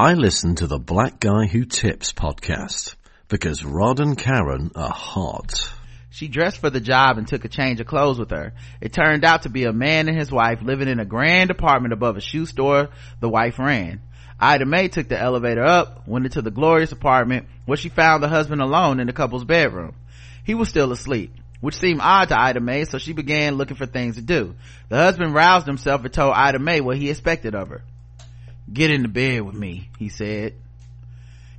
I listen to the Black Guy Who Tips podcast because Rod and Karen are hot. She dressed for the job and took a change of clothes with her. It turned out to be a man and his wife living in a grand apartment above a shoe store the wife ran. Ida Mae took the elevator up, went into the glorious apartment where she found the husband alone in the couple's bedroom. He was still asleep, which seemed odd to Ida Mae, so she began looking for things to do. The husband roused himself and told Ida Mae what he expected of her. Get in the bed with me, he said.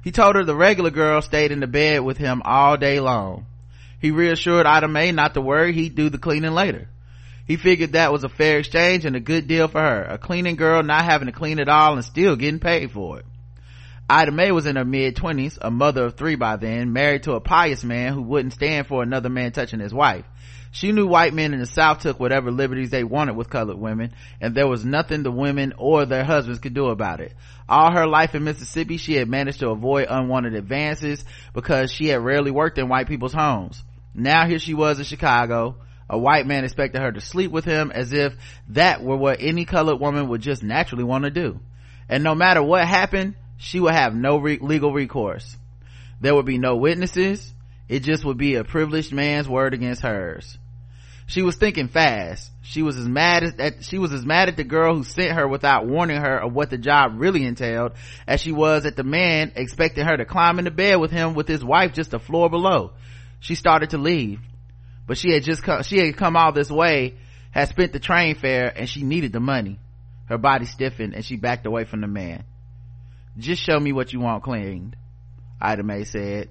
He told her the regular girl stayed in the bed with him all day long. He reassured Ida Mae not to worry, he'd do the cleaning later. He figured that was a fair exchange and a good deal for her. A cleaning girl not having to clean at all and still getting paid for it. Ida Mae was in her mid twenties, a mother of three by then, married to a pious man who wouldn't stand for another man touching his wife. She knew white men in the South took whatever liberties they wanted with colored women, and there was nothing the women or their husbands could do about it. All her life in Mississippi, she had managed to avoid unwanted advances because she had rarely worked in white people's homes. Now here she was in Chicago. A white man expected her to sleep with him as if that were what any colored woman would just naturally want to do. And no matter what happened, she would have no re- legal recourse. There would be no witnesses. It just would be a privileged man's word against hers. She was thinking fast. She was as mad as at, she was as mad at the girl who sent her without warning her of what the job really entailed as she was at the man expecting her to climb into bed with him with his wife just a floor below. She started to leave, but she had just come, she had come all this way, had spent the train fare and she needed the money. Her body stiffened and she backed away from the man. Just show me what you want cleaned, Ida Mae said.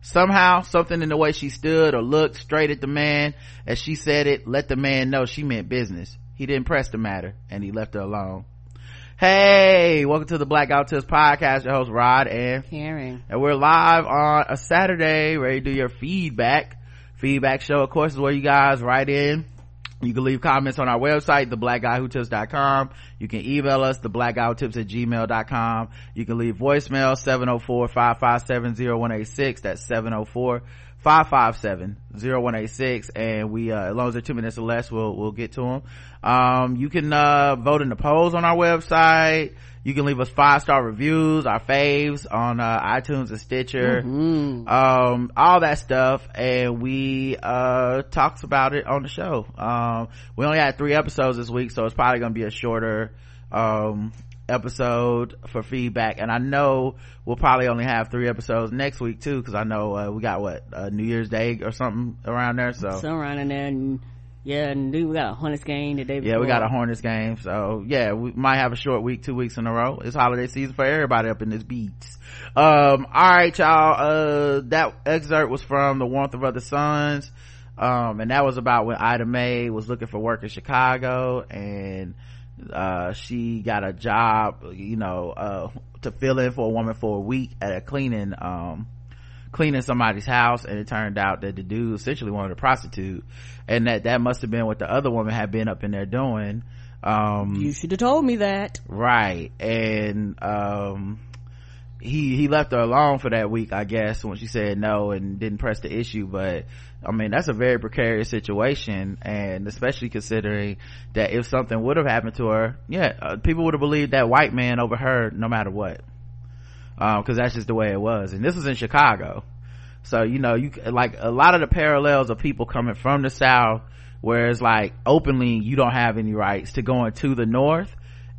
Somehow, something in the way she stood or looked straight at the man as she said it let the man know she meant business. He didn't press the matter and he left her alone. Hey, welcome to the Black Guy Who Tips podcast. Your host Rod and Karen. And we're live on a Saturday, ready to do your feedback. Feedback show, of course, is where you guys write in you can leave comments on our website, theblackguywhotips.com. You can email us, theblackguywhotips at gmail.com. You can leave voicemail, 704-557-0186. That's oh 704-557-0186. And we, uh, as long as they're two minutes or less, we'll, we'll get to them. Um, you can, uh, vote in the polls on our website you can leave us five star reviews our faves on uh, itunes and stitcher mm-hmm. um, all that stuff and we uh talked about it on the show um, we only had three episodes this week so it's probably gonna be a shorter um, episode for feedback and i know we'll probably only have three episodes next week too because i know uh, we got what uh, new year's day or something around there so something around in there and yeah, and we got a Hornets game the day before. Yeah, we got a Hornets game. So yeah, we might have a short week, two weeks in a row. It's holiday season for everybody up in this beats. Um, all right, y'all. Uh, that excerpt was from The Warmth of Other Suns. Um, and that was about when Ida Mae was looking for work in Chicago and, uh, she got a job, you know, uh, to fill in for a woman for a week at a cleaning, um, cleaning somebody's house. And it turned out that the dude essentially wanted a prostitute and that that must have been what the other woman had been up in there doing. Um you should have told me that. right. And um he he left her alone for that week i guess when she said no and didn't press the issue. But i mean that's a very precarious situation. And especially considering that if something would have happened to her yeah uh, people would have believed that white man over her no matter what. Because um, that's just the way it was. And this was in chicago. So you know you like a lot of the parallels of people coming from the south where it's like openly you don't have any rights to going to the north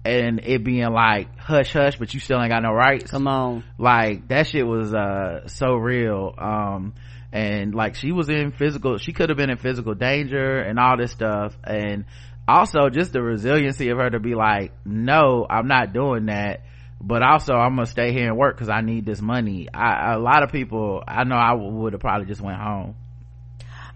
and it being like hush hush but you still ain't got no rights. Come on. Like that shit was uh so real. Um and like she was in physical she could have been in physical danger and all this stuff. And also just the resiliency of her to be like no i'm not doing that. But also i'm gonna stay here and work because i need this money. I, a lot of people i know i would have probably just went home.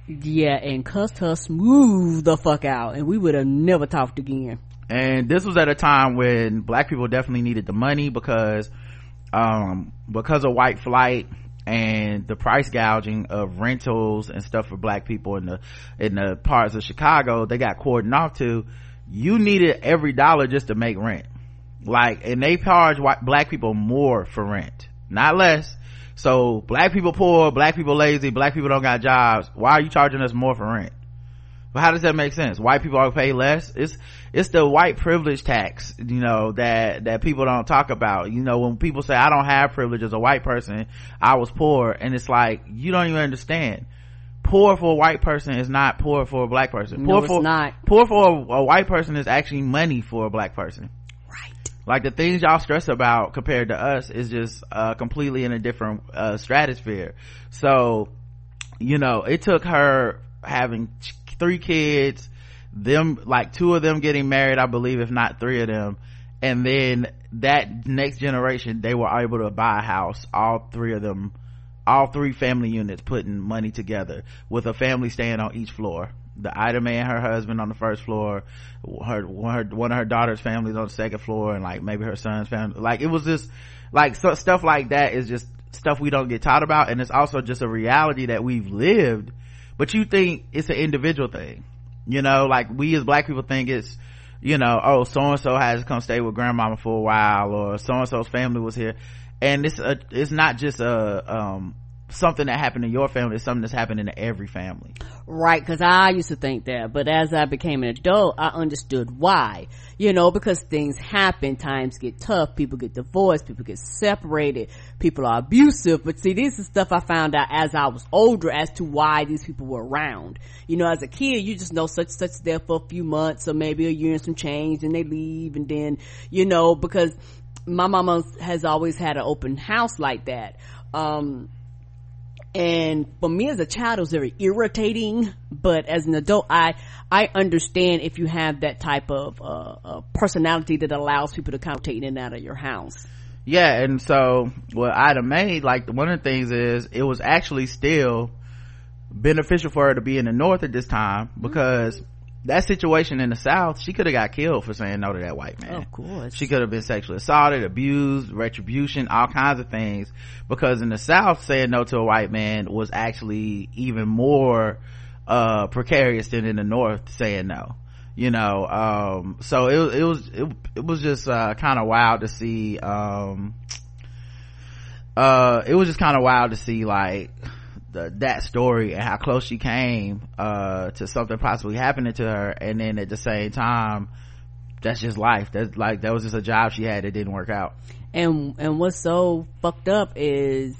Yeah and cussed her smooth the fuck out and we would have never talked again and this was at a time when black people definitely needed the money because um because of white flight and the price gouging of rentals and stuff for black people in the in the parts of chicago they got cordoned off to you needed every dollar just to make rent. Like and they charge white, black people more for rent not less. So black people poor black people lazy black people don't got jobs. Why are you charging us more for rent But how does that make sense? White people are pay less. It's it's the white privilege tax, you know, that that people don't talk about. You know, when people say I don't have privilege as a white person, I was poor, and it's like you don't even understand. Poor for a white person is not poor for a black person. No, Poor for not. poor for a, a white person is actually money for a black person. Right. Like the things y'all stress about compared to us is just uh completely in a different uh stratosphere. So, you know, it took her having three kids, them like two of them getting married, I believe, if not three of them, and then that next generation they were able to buy a house. All three of them, all three family units putting money together with a family staying on each floor. The Ida Mae and her husband on the first floor, her one, her one of her daughter's families on the second floor, and like maybe her son's family. Like it was just like so, stuff like that is just stuff we don't get taught about, and it's also just a reality that we've lived. But you think it's an individual thing, you know? Like we as black people think it's you know, oh, so and so has come stay with grandmama for a while, or so and so's family was here, and it's a, it's not just a um something that happened in your family; is something that's happening in every family. Right, because I used to think that, but as I became an adult, I understood why. You know, because things happen, times get tough, people get divorced, people get separated, people are abusive. But see, this is stuff I found out as I was older as to why these people were around. You know, as a kid, you just know such such there for a few months or maybe a year and some change, and they leave, and then you know because my mama has always had an open house like that. Um, and for me as a child it was very irritating. But as an adult i i understand if you have that type of uh, uh personality that allows people to come in and out of your house. Yeah, and so what Ida Mae, like one of the things is it was actually still beneficial for her to be in the north at this time because that situation in the south, she could have got killed for saying no to that white man. of course She could have been sexually assaulted, abused, retribution, all kinds of things. Because in the South, saying no to a white man was actually even more, uh, precarious than in the North saying no. You know, um, so it, it was, it, it was just, uh, kind of wild to see, um, uh, it was just kind of wild to see like, the, that story and how close she came, uh, to something possibly happening to her. And then at the same time, that's just life. That's like, that was just a job she had that didn't work out. and and what's so fucked up is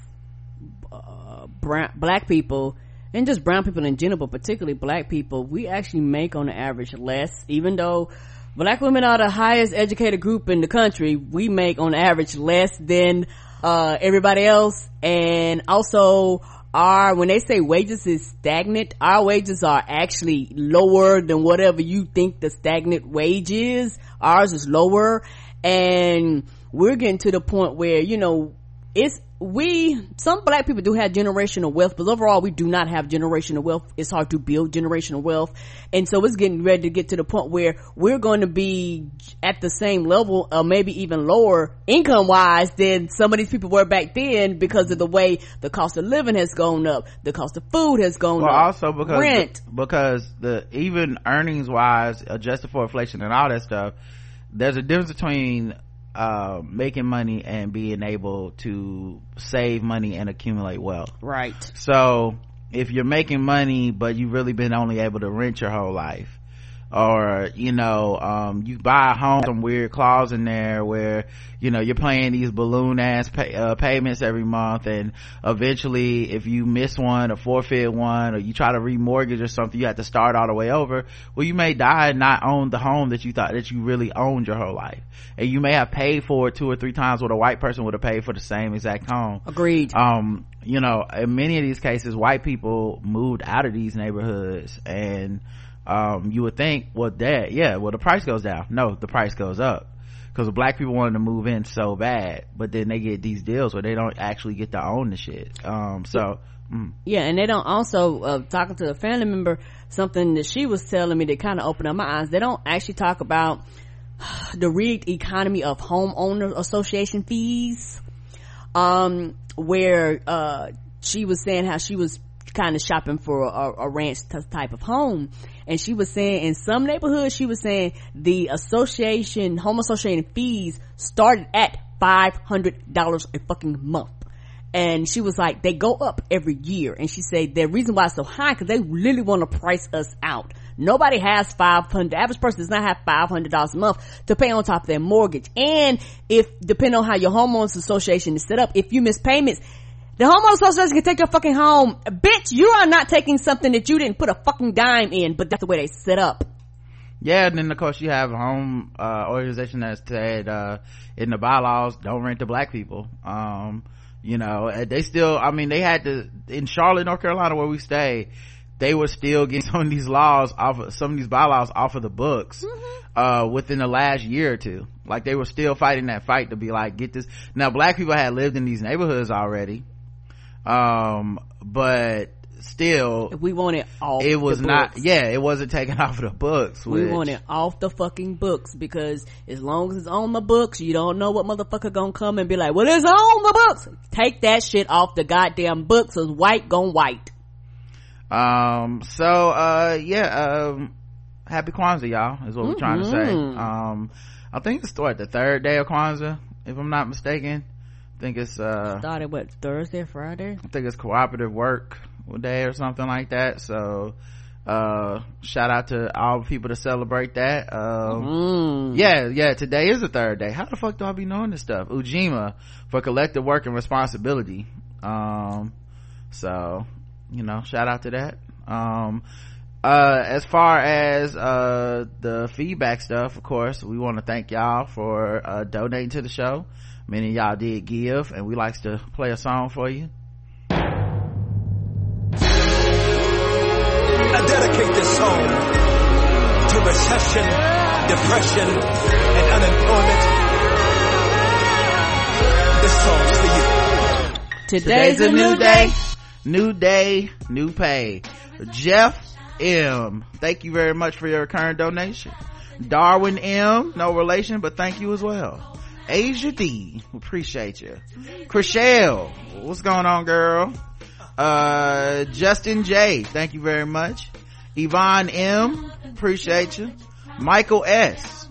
uh, brown, black people and just brown people in general but particularly black people we actually make on the average less even though black women are the highest educated group in the country we make on average less than uh, everybody else and also our when they say wages is stagnant our wages are actually lower than whatever you think the stagnant wage is. Ours is lower. And we're getting to the point where you know it's we some black people do have generational wealth but overall we do not have generational wealth. It's hard to build generational wealth. And so it's getting ready to get to the point where we're going to be at the same level or maybe even lower income wise than some of these people were back then because of the way the cost of living has gone up the cost of food has gone Well, up also because rent. because the even earnings wise, adjusted for inflation and all that stuff, there's a difference between uh, making money and being able to save money and accumulate wealth. right So if you're making money, but you've really been only able to rent your whole life, or you know, um, you buy a home, some weird clause in there where you know you're paying these balloon ass pay, uh, payments every month, and eventually, if you miss one or forfeit one, or you try to remortgage or something, you have to start all the way over. Well, you may die and not own the home that you thought that you really owned your whole life, and you may have paid for it two or three times what a white person would have paid for the same exact home. Agreed. Um you know in many of these cases white people moved out of these neighborhoods and um you would think well that yeah well the price goes down. No the price goes up. Because black people wanted to move in so bad but then they get these deals where they don't actually get to own the shit. Um so mm, yeah and they don't also uh, talking to a family member something that she was telling me that kind of opened up my eyes. They don't actually talk about the rigged economy of homeowner association fees. Um where uh she was saying how she was kind of shopping for a, a ranch type of home and she was saying in some neighborhoods she was saying the association home association fees started at five hundred dollars a fucking month. And she was like they go up every year. And she said the reason why it's so high because they really want to price us out. Nobody has 500, the average person does not have $500 a month to pay on top of their mortgage. And if, depending on how your homeowners association is set up, if you miss payments, the homeowners association can take your fucking home. Bitch, you are not taking something that you didn't put a fucking dime in, but that's the way they set up. Yeah, and then of course you have a home, uh, organization that said, uh, in the bylaws, don't rent to black people. Um, you know, they still, I mean, they had to, in Charlotte, North Carolina, where we stay, they were still getting some of these laws off of, some of these bylaws off of the books, mm-hmm. uh, within the last year or two. Like they were still fighting that fight to be like, get this. Now black people had lived in these neighborhoods already um but still we want it off it was not yeah it wasn't taken off of the books which, we want it off the fucking books because as long as it's on the books you don't know what motherfucker gonna come and be like well it's on the books. Take that shit off the goddamn books. As white gone white. Um so uh yeah um happy kwanzaa y'all is what mm-hmm. we're trying to say. Mm-hmm. um i think it's what the third day of kwanzaa if i'm not mistaken think it's uh started what thursday friday. I think it's cooperative work day or something like that. So uh shout out to all the people to celebrate that. Um mm. yeah yeah today is the third day. How the fuck do i be knowing this stuff? Ujima for collective work and responsibility. Um so you know shout out to that. Um uh as far as uh the feedback stuff of course we want to thank y'all for uh donating to the show many of y'all did give and we likes to play a song for you I dedicate this song to recession, depression, and unemployment. This song's for you. Today's, Today's a new day. New day, new pay. Jeff M. Thank you very much for your current donation. Darwin M. No relation, but thank you as well. Asia D, appreciate you. Chriselle, what's going on, girl? Uh, Justin J, thank you very much. Yvonne M, appreciate you. Michael S,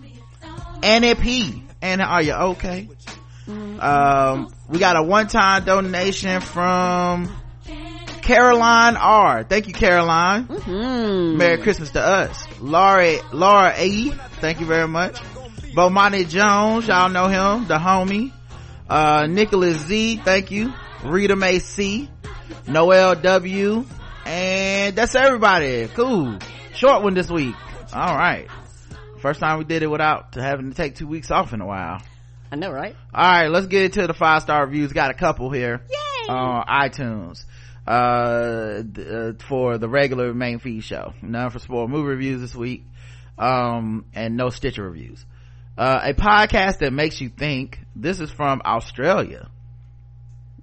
Annie P, Anna, are you okay? Um, we got a one-time donation from Caroline R. Thank you, Caroline. Mm-hmm. Merry Christmas to us. Laura, Laura A. Thank you very much. Bomani Jones, y'all know him, the homie. Uh, Nicholas Z, thank you. Rita May C, Noel W, and that's everybody. Cool. Short one this week. All right. First time we did it without having to take two weeks off in a while. I know, right? All right, let's get into the five star reviews. Got a couple here. Yay! On iTunes. Uh, uh, for the regular main feed show. None for sport movie reviews this week. Um, and no Stitcher reviews uh, a podcast that makes you think. This is from australia.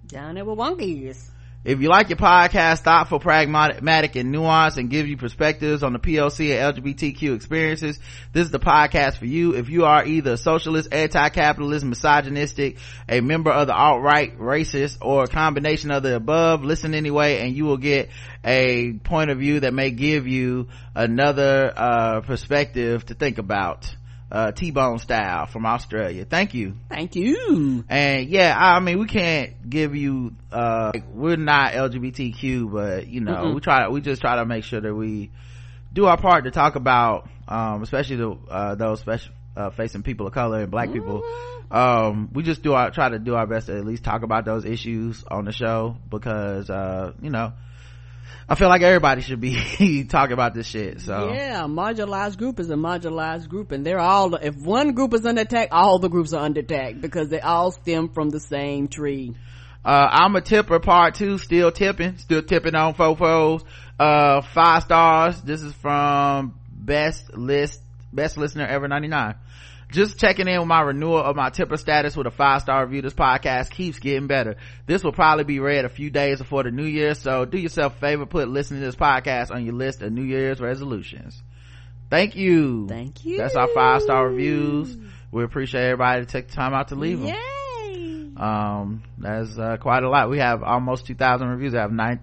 Down there with wonkies. If you like your podcast thoughtful pragmatic and nuanced and give you perspectives on the poc and lgbtq experiences this is the podcast for you. If you are either a socialist anti-capitalist misogynistic a member of the alt-right racist or a combination of the above listen anyway and you will get a point of view that may give you another uh, perspective to think about uh, T-Bone style from Australia. Thank you. Thank you. And yeah, I mean, we can't give you, uh, we're not LGBTQ, but you know, mm-hmm. we try, we just try to make sure that we do our part to talk about, um, especially the, uh, those special, uh, facing people of color and black people. Mm-hmm. Um, we just do our, try to do our best to at least talk about those issues on the show because, uh, you know, I feel like everybody should be talking about this shit. So yeah, marginalized group is a marginalized group, and they're all. If one group is under attack, all the groups are under attack because they all stem from the same tree. Uh, I'm a tipper part two, still tipping, still tipping on fofos. Uh, five stars. This is from best list, best listener ever 99 just checking in with my renewal of my tipper status with a five star review. This podcast keeps getting better. This will probably be read a few days before the new year. So do yourself a favor, put listening to this podcast on your list of new year's resolutions. Thank you. Thank you. That's our five star reviews. We appreciate everybody to take the time out to leave them. Yay. Um, that's uh, quite a lot. We have almost 2,000 reviews. I have nine,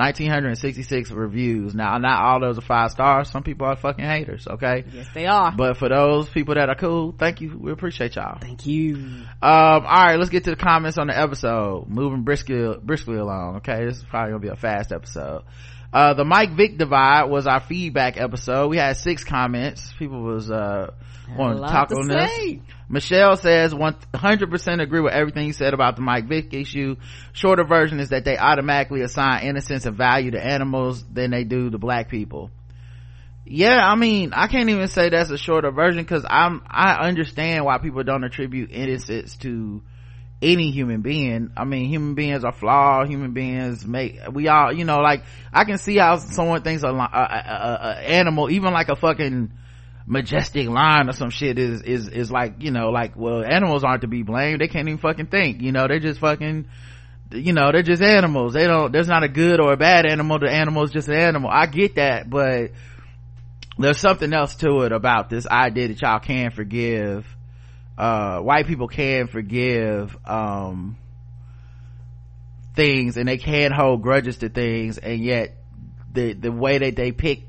1966 reviews. Now not all those are five stars. Some people are fucking haters okay? Yes they are. But for those people that are cool thank you. We appreciate y'all. Thank you. Um all right let's get to the comments on the episode. Moving briskly briskly along okay? This is probably gonna be a fast episode uh the mike vick divide was our feedback episode we had six comments people was uh want to talk on say. this Michelle says 100% agree with everything you said about the Mike Vick issue. Shorter version is that they automatically assign innocence and value to animals than they do to black people. Yeah, I mean, I can't even say that's a shorter version cause I'm, I understand why people don't attribute innocence to any human being. I mean, human beings are flawed. Human beings make, we all, you know, like, I can see how someone thinks a, a, a, a animal, even like a fucking, majestic lion or some shit is is is like you know like well animals aren't to be blamed. They can't even fucking think you know they're just fucking you know they're just animals. They don't there's not a good or a bad animal. The animal is just an animal. I get that but there's something else to it about this idea that y'all can forgive uh white people can forgive um things and they can hold grudges to things and yet the the way that they pick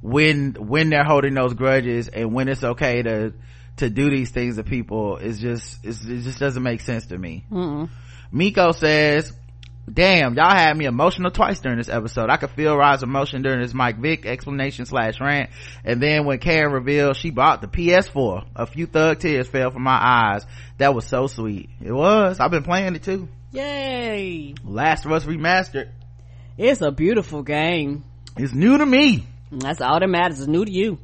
when when they're holding those grudges and when it's okay to to do these things to people is just it just doesn't make sense to me Mm-mm. miko says damn y'all had me emotional twice during this episode. I could feel rise emotion during this mike vick explanation slash rant. And then when karen revealed she bought the ps4 a few thug tears fell from my eyes. That was so sweet. It was. I've been playing it too. Yay. Last of us remastered. It's a beautiful game. It's new to me. That's all that matters. It's new to you.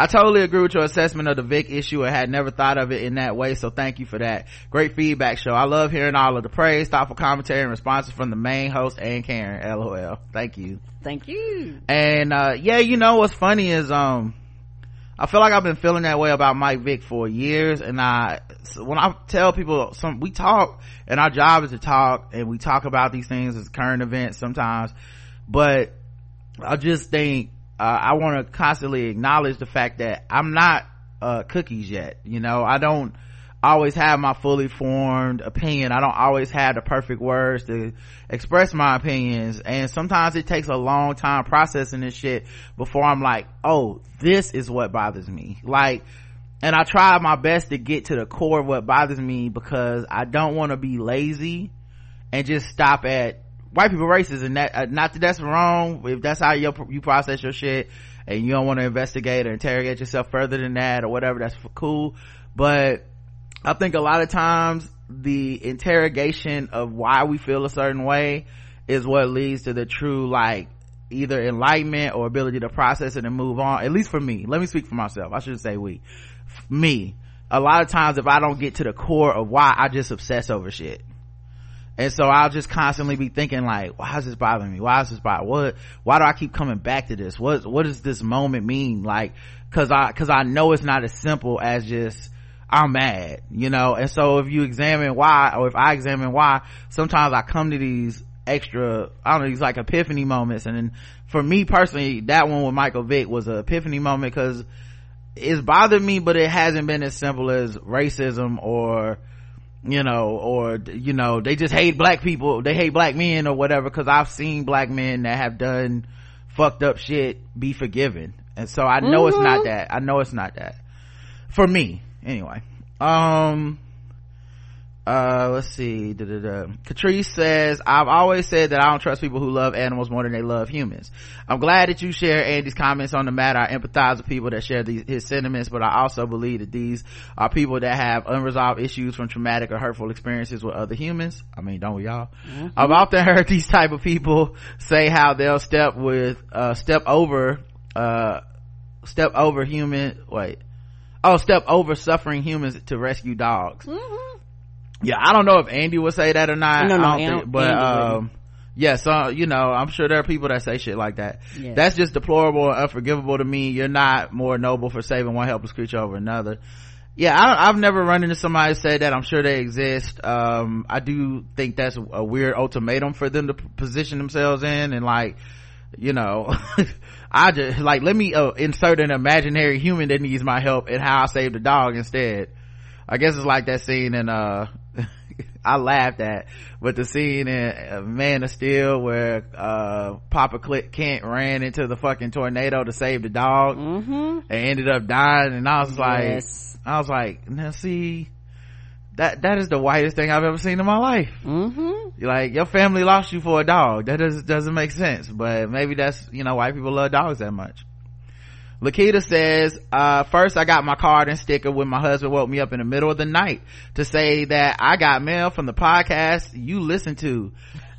I totally agree with your assessment of the Vick issue. I had never thought of it in that way, so thank you for that. Great feedback show. I love hearing all of the praise, thoughtful commentary, and responses from the main host and Karen. LOL. Thank you. Thank you. And, uh, yeah, you know what's funny is, um, I feel like I've been feeling that way about Mike Vick for years, and I, when I tell people some, we talk, and our job is to talk, and we talk about these things as current events sometimes, but I just think uh, I want to constantly acknowledge the fact that I'm not uh, cookies yet. You know, I don't always have my fully formed opinion. I don't always have the perfect words to express my opinions. And sometimes it takes a long time processing this shit before I'm like, oh, this is what bothers me. Like, and I try my best to get to the core of what bothers me because I don't want to be lazy and just stop at white people racist and that uh, not that that's wrong. If that's how you you process your shit and you don't want to investigate or interrogate yourself further than that or whatever that's cool. But i think a lot of times the interrogation of why we feel a certain way is what leads to the true like either enlightenment or ability to process it and move on at least for me. Let me speak for myself. I shouldn't say we. Me. A lot of times if i don't get to the core of why i just obsess over shit and so I'll just constantly be thinking like, why is this bothering me? Why is this bothering? What? Why do I keep coming back to this? What? What does this moment mean? Like, cause I, cause I know it's not as simple as just, I'm mad, you know? And so if you examine why, or if I examine why, sometimes I come to these extra, I don't know, these like epiphany moments. And then for me personally, that one with Michael Vick was an epiphany moment cause it's bothered me, but it hasn't been as simple as racism or, you know or you know they just hate black people. They hate black men or whatever because i've seen black men that have done fucked up shit be forgiven. And so i know mm-hmm. it's not that. I know it's not that. For me anyway. Um uh let's see. Da, catrice says i've always said that i don't trust people who love animals more than they love humans. I'm glad that you share andy's comments on the matter. I empathize with people that share these, his sentiments but i also believe that these are people that have unresolved issues from traumatic or hurtful experiences with other humans. I mean don't we all? Mm-hmm. i've often heard these type of people say how they'll step with uh step over uh step over human wait. Oh step over suffering humans to rescue dogs. Mm-hmm yeah i don't know if andy would say that or not. No, no, I don't think, but um yeah so you know i'm sure there are people that say shit like that. Yeah. that's just deplorable and unforgivable to me. You're not more noble for saving one helpless creature over another. Yeah I, have never run into somebody say that. I'm sure they exist. Um i do think that's a weird ultimatum for them to position themselves in and like you know i just like let me uh, insert an imaginary human that needs my help and how i saved a dog instead. I guess it's like that scene in uh I laughed at, but the scene in uh, Man of Steel where, uh, Papa Clark Kent ran into the fucking tornado to save the dog Mm-hmm. and ended up dying. And I was like, I was like, now see, that, that is the whitest thing I've ever seen in my life. Mm-hmm. Like, your family lost you for a dog. That does, doesn't make sense, but maybe that's, you know, white people love dogs that much. Lakita says, uh, first I got my card and sticker when my husband woke me up in the middle of the night to say that I got mail from the podcast you listen to.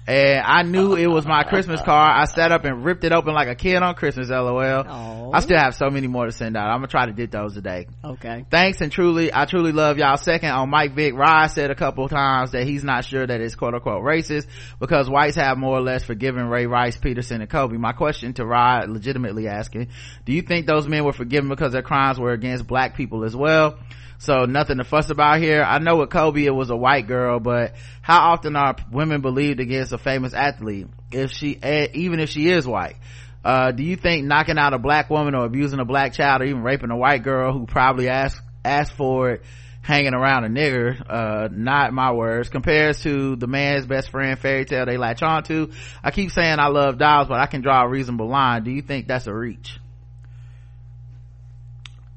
And I knew it was my Christmas card. I sat up and ripped it open like a kid on Christmas, lol. Aw. I still have so many more to send out. I'm gonna try to get those today. Okay. Thanks and truly, I truly love y'all. Second on Mike Vick, Rye said a couple of times that he's not sure that it's quote unquote racist because whites have more or less forgiven Ray Rice, Peterson, and Kobe. My question to Rye, legitimately asking, do you think those men were forgiven because their crimes were against black people as well? So nothing to fuss about here. I know with Kobe it was a white girl, but how often are women believed against a famous athlete if she, eh, even if she is white? Uh, do you think knocking out a black woman or abusing a black child or even raping a white girl who probably asked, asked for it hanging around a nigger, uh, not my words, compares to the man's best friend fairy tale they latch on to? I keep saying I love dolls, but I can draw a reasonable line. Do you think that's a reach?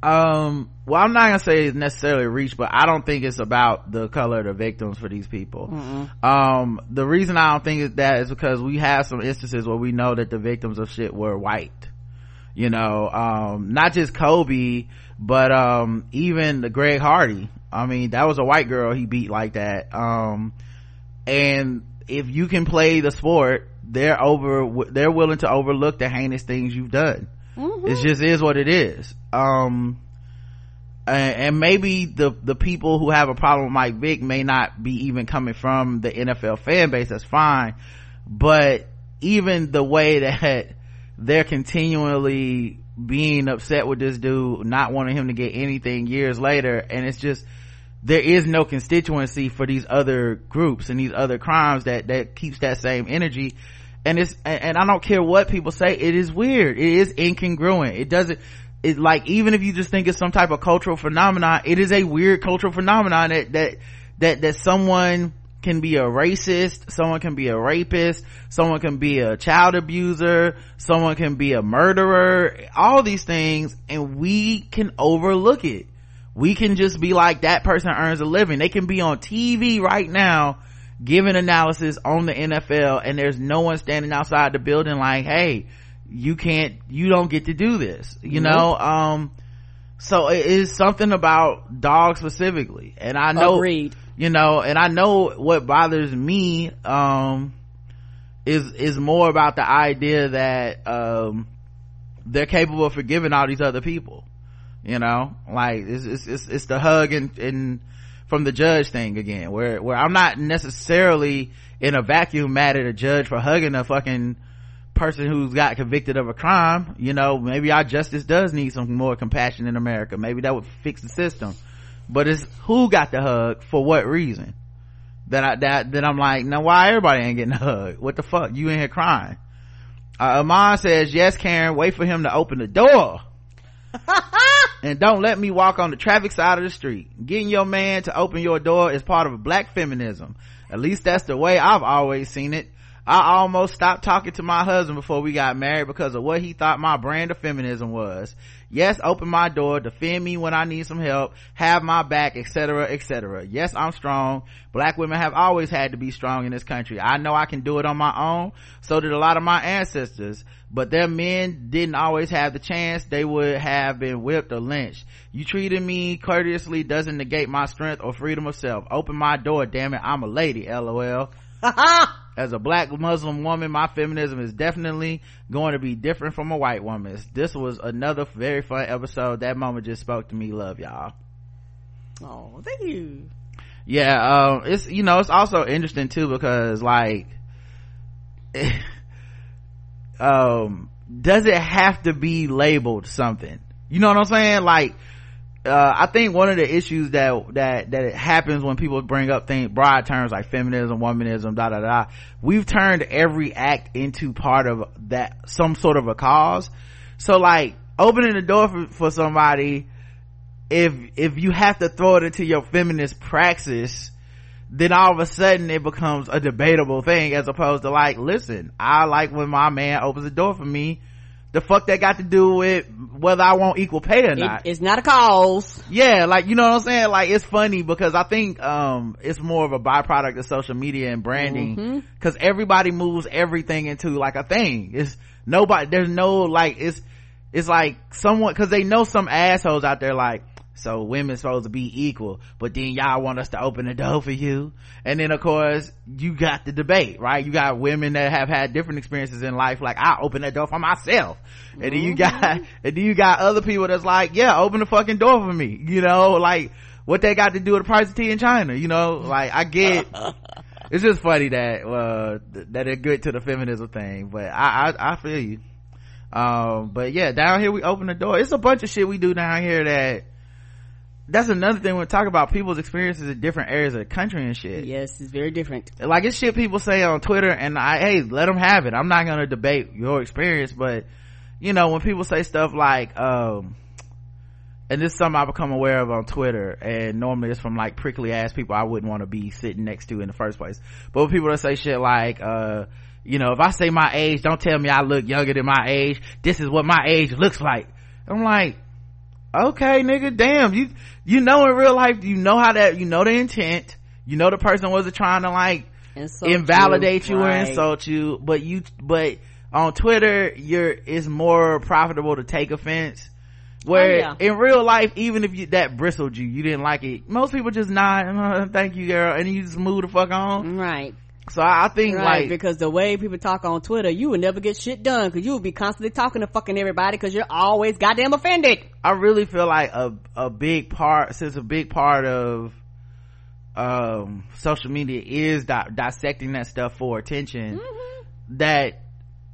Um well i'm not gonna say it's necessarily reach but i don't think it's about the color of the victims for these people. Um the reason i don't think it's that is because we have some instances where we know that the victims of shit were white you know um not just kobe but um even the greg hardy. I mean that was a white girl he beat like that. Um and if you can play the sport they're over they're willing to overlook the heinous things you've done it just is what it is. Um and, and maybe the the people who have a problem with mike vick may not be even coming from the nfl fan base. That's fine. But even the way that they're continually being upset with this dude not wanting him to get anything years later and it's just there is no constituency for these other groups and these other crimes that that keeps that same energy and it's and, i don't care what people say it is weird. It is incongruent. It doesn't it like even if you just think it's some type of cultural phenomenon it is a weird cultural phenomenon that that that that someone can be a racist someone can be a rapist someone can be a child abuser someone can be a murderer all these things and we can overlook it. We can just be like that person earns a living. They can be on tv right now giving analysis on the nfl and there's no one standing outside the building like hey you can't you don't get to do this you know? Um so it is something about dogs specifically and i know Agreed. you know and i know what bothers me um is is more about the idea that um they're capable of forgiving all these other people you know? Like it's it's it's, it's the hug and and from the judge thing again where where i'm not necessarily in a vacuum mad at a judge for hugging a fucking person who's got convicted of a crime. You know maybe our justice does need some more compassion in america. Maybe that would fix the system. But it's who got the hug for what reason? That i that that i'm like now why everybody ain't getting a hug? What the fuck? You in here crying. Uh, Amon says, yes, Karen, wait for him to open the door. and don't let me walk on the traffic side of the street. Getting your man to open your door is part of black feminism. At least that's the way I've always seen it. I almost stopped talking to my husband before we got married because of what he thought my brand of feminism was. Yes, open my door, defend me when I need some help, have my back, etc., etc. Yes, I'm strong. Black women have always had to be strong in this country. I know I can do it on my own. So did a lot of my ancestors. But their men didn't always have the chance. They would have been whipped or lynched. You treated me courteously doesn't negate my strength or freedom of self. Open my door, damn it. I'm a lady, lol. As a black Muslim woman, my feminism is definitely going to be different from a white woman's. This was another very fun episode. That moment just spoke to me. Love y'all. Oh, thank you. Yeah, um, it's, you know, it's also interesting too because like, um, does it have to be labeled something? You know what I'm saying? Like, uh, I think one of the issues that, that, that it happens when people bring up things, broad terms like feminism, womanism, da da da, we've turned every act into part of that, some sort of a cause. So like, opening the door for, for somebody, if, if you have to throw it into your feminist praxis, then all of a sudden it becomes a debatable thing as opposed to like, listen, I like when my man opens the door for me. The fuck that got to do with whether I want equal pay or It- not? it's not a cause. yeah, like, you know what I'm saying? Like, it's funny because I think, um, it's more of a byproduct of social media and branding. Cause everybody moves everything into like a thing. It's nobody, there's no like, it's, it's like someone, cause they know some assholes out there like, so women's supposed to be equal, but then y'all want us to open the door for you. And then of course, you got the debate, right? You got women that have had different experiences in life, like I open that door for myself. And then you got, and then you got other people that's like, yeah, open the fucking door for me. You know, like what they got to do with the price of tea in China, you know? Like I get, it's just funny that, uh, that they're good to the feminism thing, but I, I, I feel you. Um, but yeah, down here we open the door. It's a bunch of shit we do down here that, that's another thing when we talk about people's experiences in different areas of the country and shit. Yes, it's very different. Like it's shit people say on Twitter and I, hey, let them have it. I'm not gonna debate your experience, but you know, when people say stuff like, um, and this is something I become aware of on Twitter, and normally it's from like prickly ass people I wouldn't want to be sitting next to in the first place. But when people that say shit like, uh, you know, if I say my age, don't tell me I look younger than my age. This is what my age looks like. I'm like, okay, nigga, damn, you, you know in real life, you know how that, you know the intent, you know the person wasn't trying to like, Insult invalidate you, or right. insult you, but you, but on Twitter, you're, it's more profitable to take offense. Where Oh, yeah. in real life, even if you, that bristled you, you didn't like it, most people just nod, uh, thank you girl, and you just move the fuck on. Right. So I, I think Right, like, because the way people talk on Twitter, you would never get shit done because you would be constantly talking to fucking everybody because you're always goddamn offended. I really feel like a a big part since a big part of um social media is di- dissecting that stuff for attention Mm-hmm. that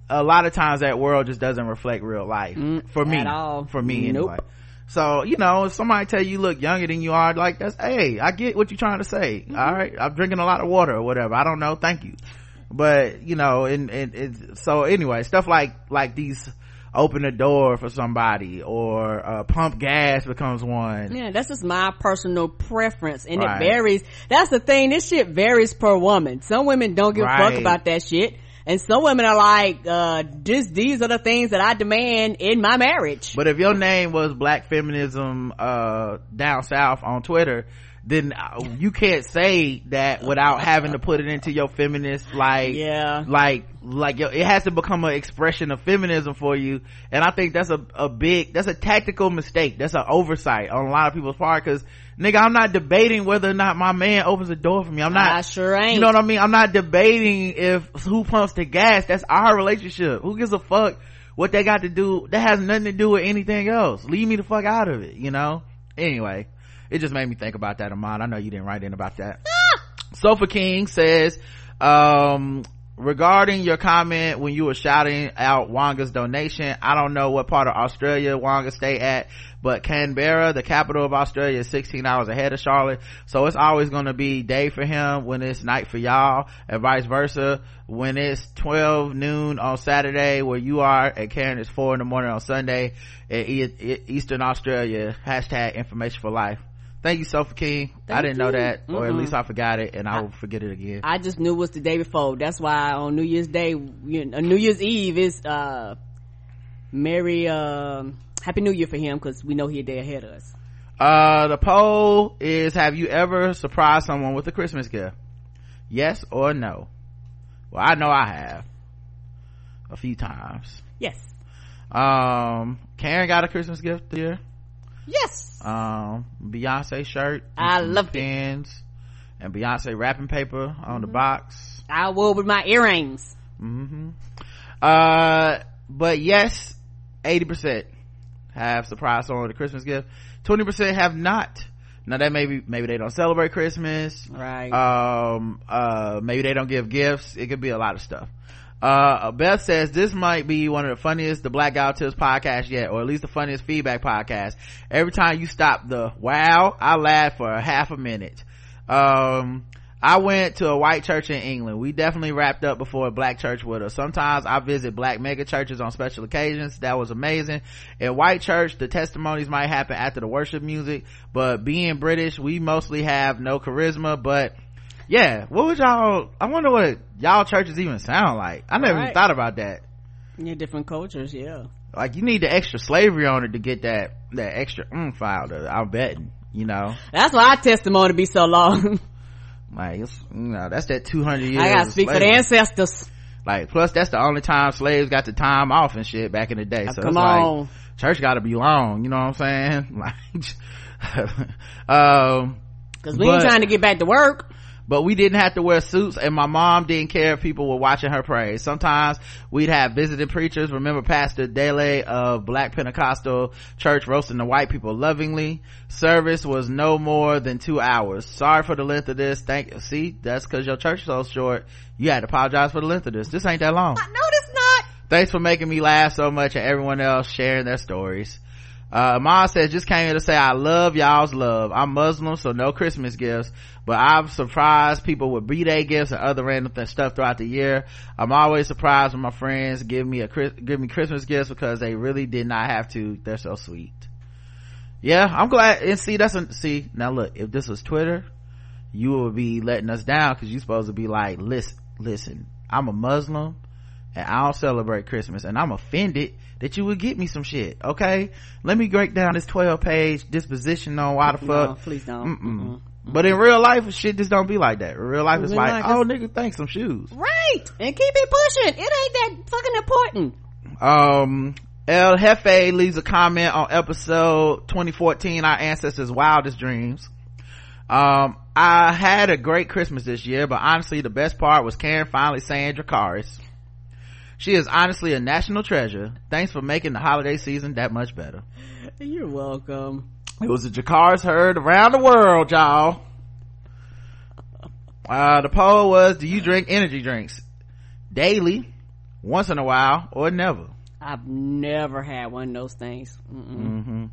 a lot of times that world just doesn't reflect real life for me Mm, at all. for me Nope. anyway so you know if somebody tell you you look younger than you are like that's hey i get what you're trying to say Mm-hmm. all right i'm drinking a lot of water or whatever i don't know thank you but you know and, and it's so anyway stuff like like these open the door for somebody or uh, pump gas becomes one Yeah, that's just my personal preference and Right. it varies. That's the thing, this shit varies per woman. Some women don't give a fuck about that shit. And some women are like, uh, this, these are the things that I demand in my marriage. but if your name was black feminism uh down south on twitter then uh, you can't say that without having to put it into your feminist like Yeah. like like it has to become an expression of feminism for you and i think that's a, a big that's a tactical mistake that's an oversight on a lot of people's part because nigga i'm not debating whether or not my man opens the door for me. I'm not I sure ain't. you know what i mean? I'm not debating if who pumps the gas. That's our relationship. Who gives a fuck what they got to do? That has nothing to do with anything else. Leave me the fuck out of it you know? Anyway it just made me think about that Amon. i know you didn't write in about that. Sofa king says um regarding your comment when you were shouting out wanga's donation i don't know what part of australia wanga stay at but canberra the capital of australia is 16 hours ahead of charlotte. So it's always going to be day for him when it's night for y'all and vice versa. When it's 12 noon on saturday where you are and karen is 4 in the morning on sunday. E- eastern australia hashtag information for life thank you sofa king i didn't know you. that or at Mm-mm. least i forgot it and i will forget it again I just knew it was the day before. That's why on New Year's Day, you know, New Year's Eve is, uh, Merry, um, Happy New Year for him because we know he a day ahead of us. Uh, the poll is have you ever surprised someone with a Christmas gift? Yes or no? Well, I know I have. A few times. Yes. Um, Karen got a Christmas gift this year. Yes. Um, Beyonce shirt. I love loved it. and Beyonce wrapping paper on the box. I wore with my earrings. Mm-hmm. Uh, but yes, 80% have surprise someone with a Christmas gift. 20% have not. Now that maybe, maybe they don't celebrate Christmas. Right. Um, uh, maybe they don't give gifts. It could be a lot of stuff. Uh, Beth says this might be one of the funniest the Black Guy Tips podcast yet, or at least the funniest feedback podcast. Every time you stop the wow, I laugh for a half a minute. Um, I went to a white church in England. We definitely wrapped up before a black church with us. Sometimes I visit black mega churches on special occasions. That was amazing. In white church, the testimonies might happen after the worship music, but being British, we mostly have no charisma, but yeah what would y'all i wonder what y'all churches even sound like i never even thought about that Yeah, different cultures, yeah. like you need the extra slavery on it to get that that extra of it i'm betting you know That's why our testimony be so long. like it's, you know that's that 200 years I gotta speak for the ancestors. like plus that's the only time slaves got the time off and shit back in the day so Come it's like on. church gotta be long you know what i'm saying like um Cause we ain't trying to get back to work. But we didn't have to wear suits and my mom didn't care if people were watching her pray. Sometimes we'd have visiting preachers. Remember Pastor Dele of Black Pentecostal Church roasting the white people lovingly. Service was no more than two hours. Sorry for the length of this. Thank you. see, that's cause your church is so short. You had to apologize for the length of this. This ain't that long. No, it's not. Thanks for making me laugh so much and everyone else sharing their stories. Uh, Ma says, just came here to say I love y'all's love. I'm Muslim, so no Christmas gifts, but I've surprised people with B-Day gifts and other random th- stuff throughout the year. I'm always surprised when my friends give me a, give me Christmas gifts because they really did not have to. They're so sweet. Yeah, I'm glad. And see, that's a, see, now look, if this was Twitter, you would be letting us down because you're supposed to be like, listen, listen, I'm a Muslim and I don't celebrate Christmas and I'm offended that you would get me some shit. Okay. Let me break down this 12 page disposition on why the No, fuck. please don't. Mm-mm. But in real life, shit just don't be like that. In real life, it's like, life, oh nigga, thanks, some shoes. Right. And keep it pushing. It ain't that fucking important. Um, El Jefe leaves a comment on episode 2014, Our Ancestors' Wildest Dreams. Um, I had a great Christmas this year, but honestly, the best part was Karen finally saying Dracarys. She is honestly a national treasure. Thanks for making the holiday season that much better. You're welcome. It was a Dracarys heard around the world, y'all. Uh, the poll was, do you drink energy drinks? Daily, once in a while, or never? I've never had one of those things. Mm-mm. hmm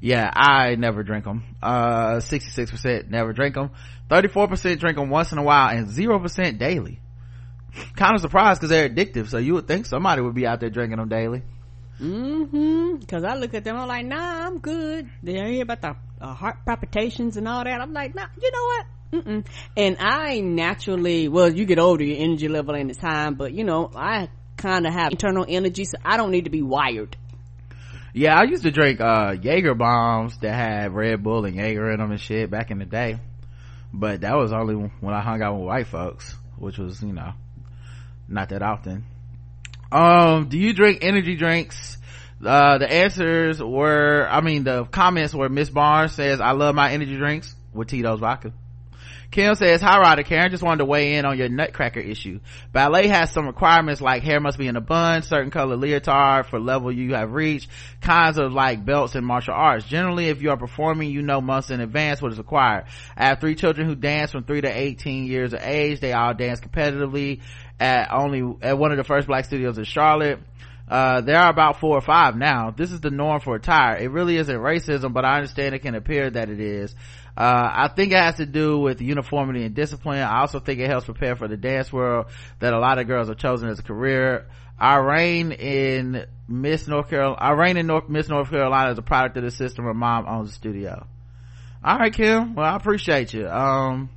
Yeah, I never drink them. Uh, 66% never drink them. 34% drink them once in a while and 0% daily. Kind of surprised because they're addictive, so you would think somebody would be out there drinking them daily. Mm-hmm. Cause I look at them, I'm like, nah, I'm good. They hear about the uh, heart palpitations and all that. I'm like, nah, you know what? Mm-mm. And I naturally, well, you get older, your energy level ain't the time, but you know, I kind of have internal energy, so I don't need to be wired. Yeah, I used to drink, uh, Jaeger bombs that had Red Bull and Jaeger in them and shit back in the day. But that was only when I hung out with white folks, which was, you know, not that often. Um, do you drink energy drinks? Uh, the answers were, I mean, the comments were Miss Barnes says, I love my energy drinks with Tito's vodka. Kim says, hi Ryder Karen, just wanted to weigh in on your nutcracker issue. Ballet has some requirements like hair must be in a bun, certain color leotard for level you have reached, kinds of like belts in martial arts. Generally, if you are performing, you know months in advance what is required. I have three children who dance from 3 to 18 years of age. They all dance competitively at only, at one of the first black studios in Charlotte. Uh, there are about four or five now. This is the norm for attire. It really isn't racism, but I understand it can appear that it is. Uh, I think it has to do with uniformity and discipline. I also think it helps prepare for the dance world that a lot of girls have chosen as a career. I reign in Miss North Carolina. I reign in North, Miss North Carolina as a product of the system. Her mom owns the studio. All right, Kim. Well, I appreciate you. Um,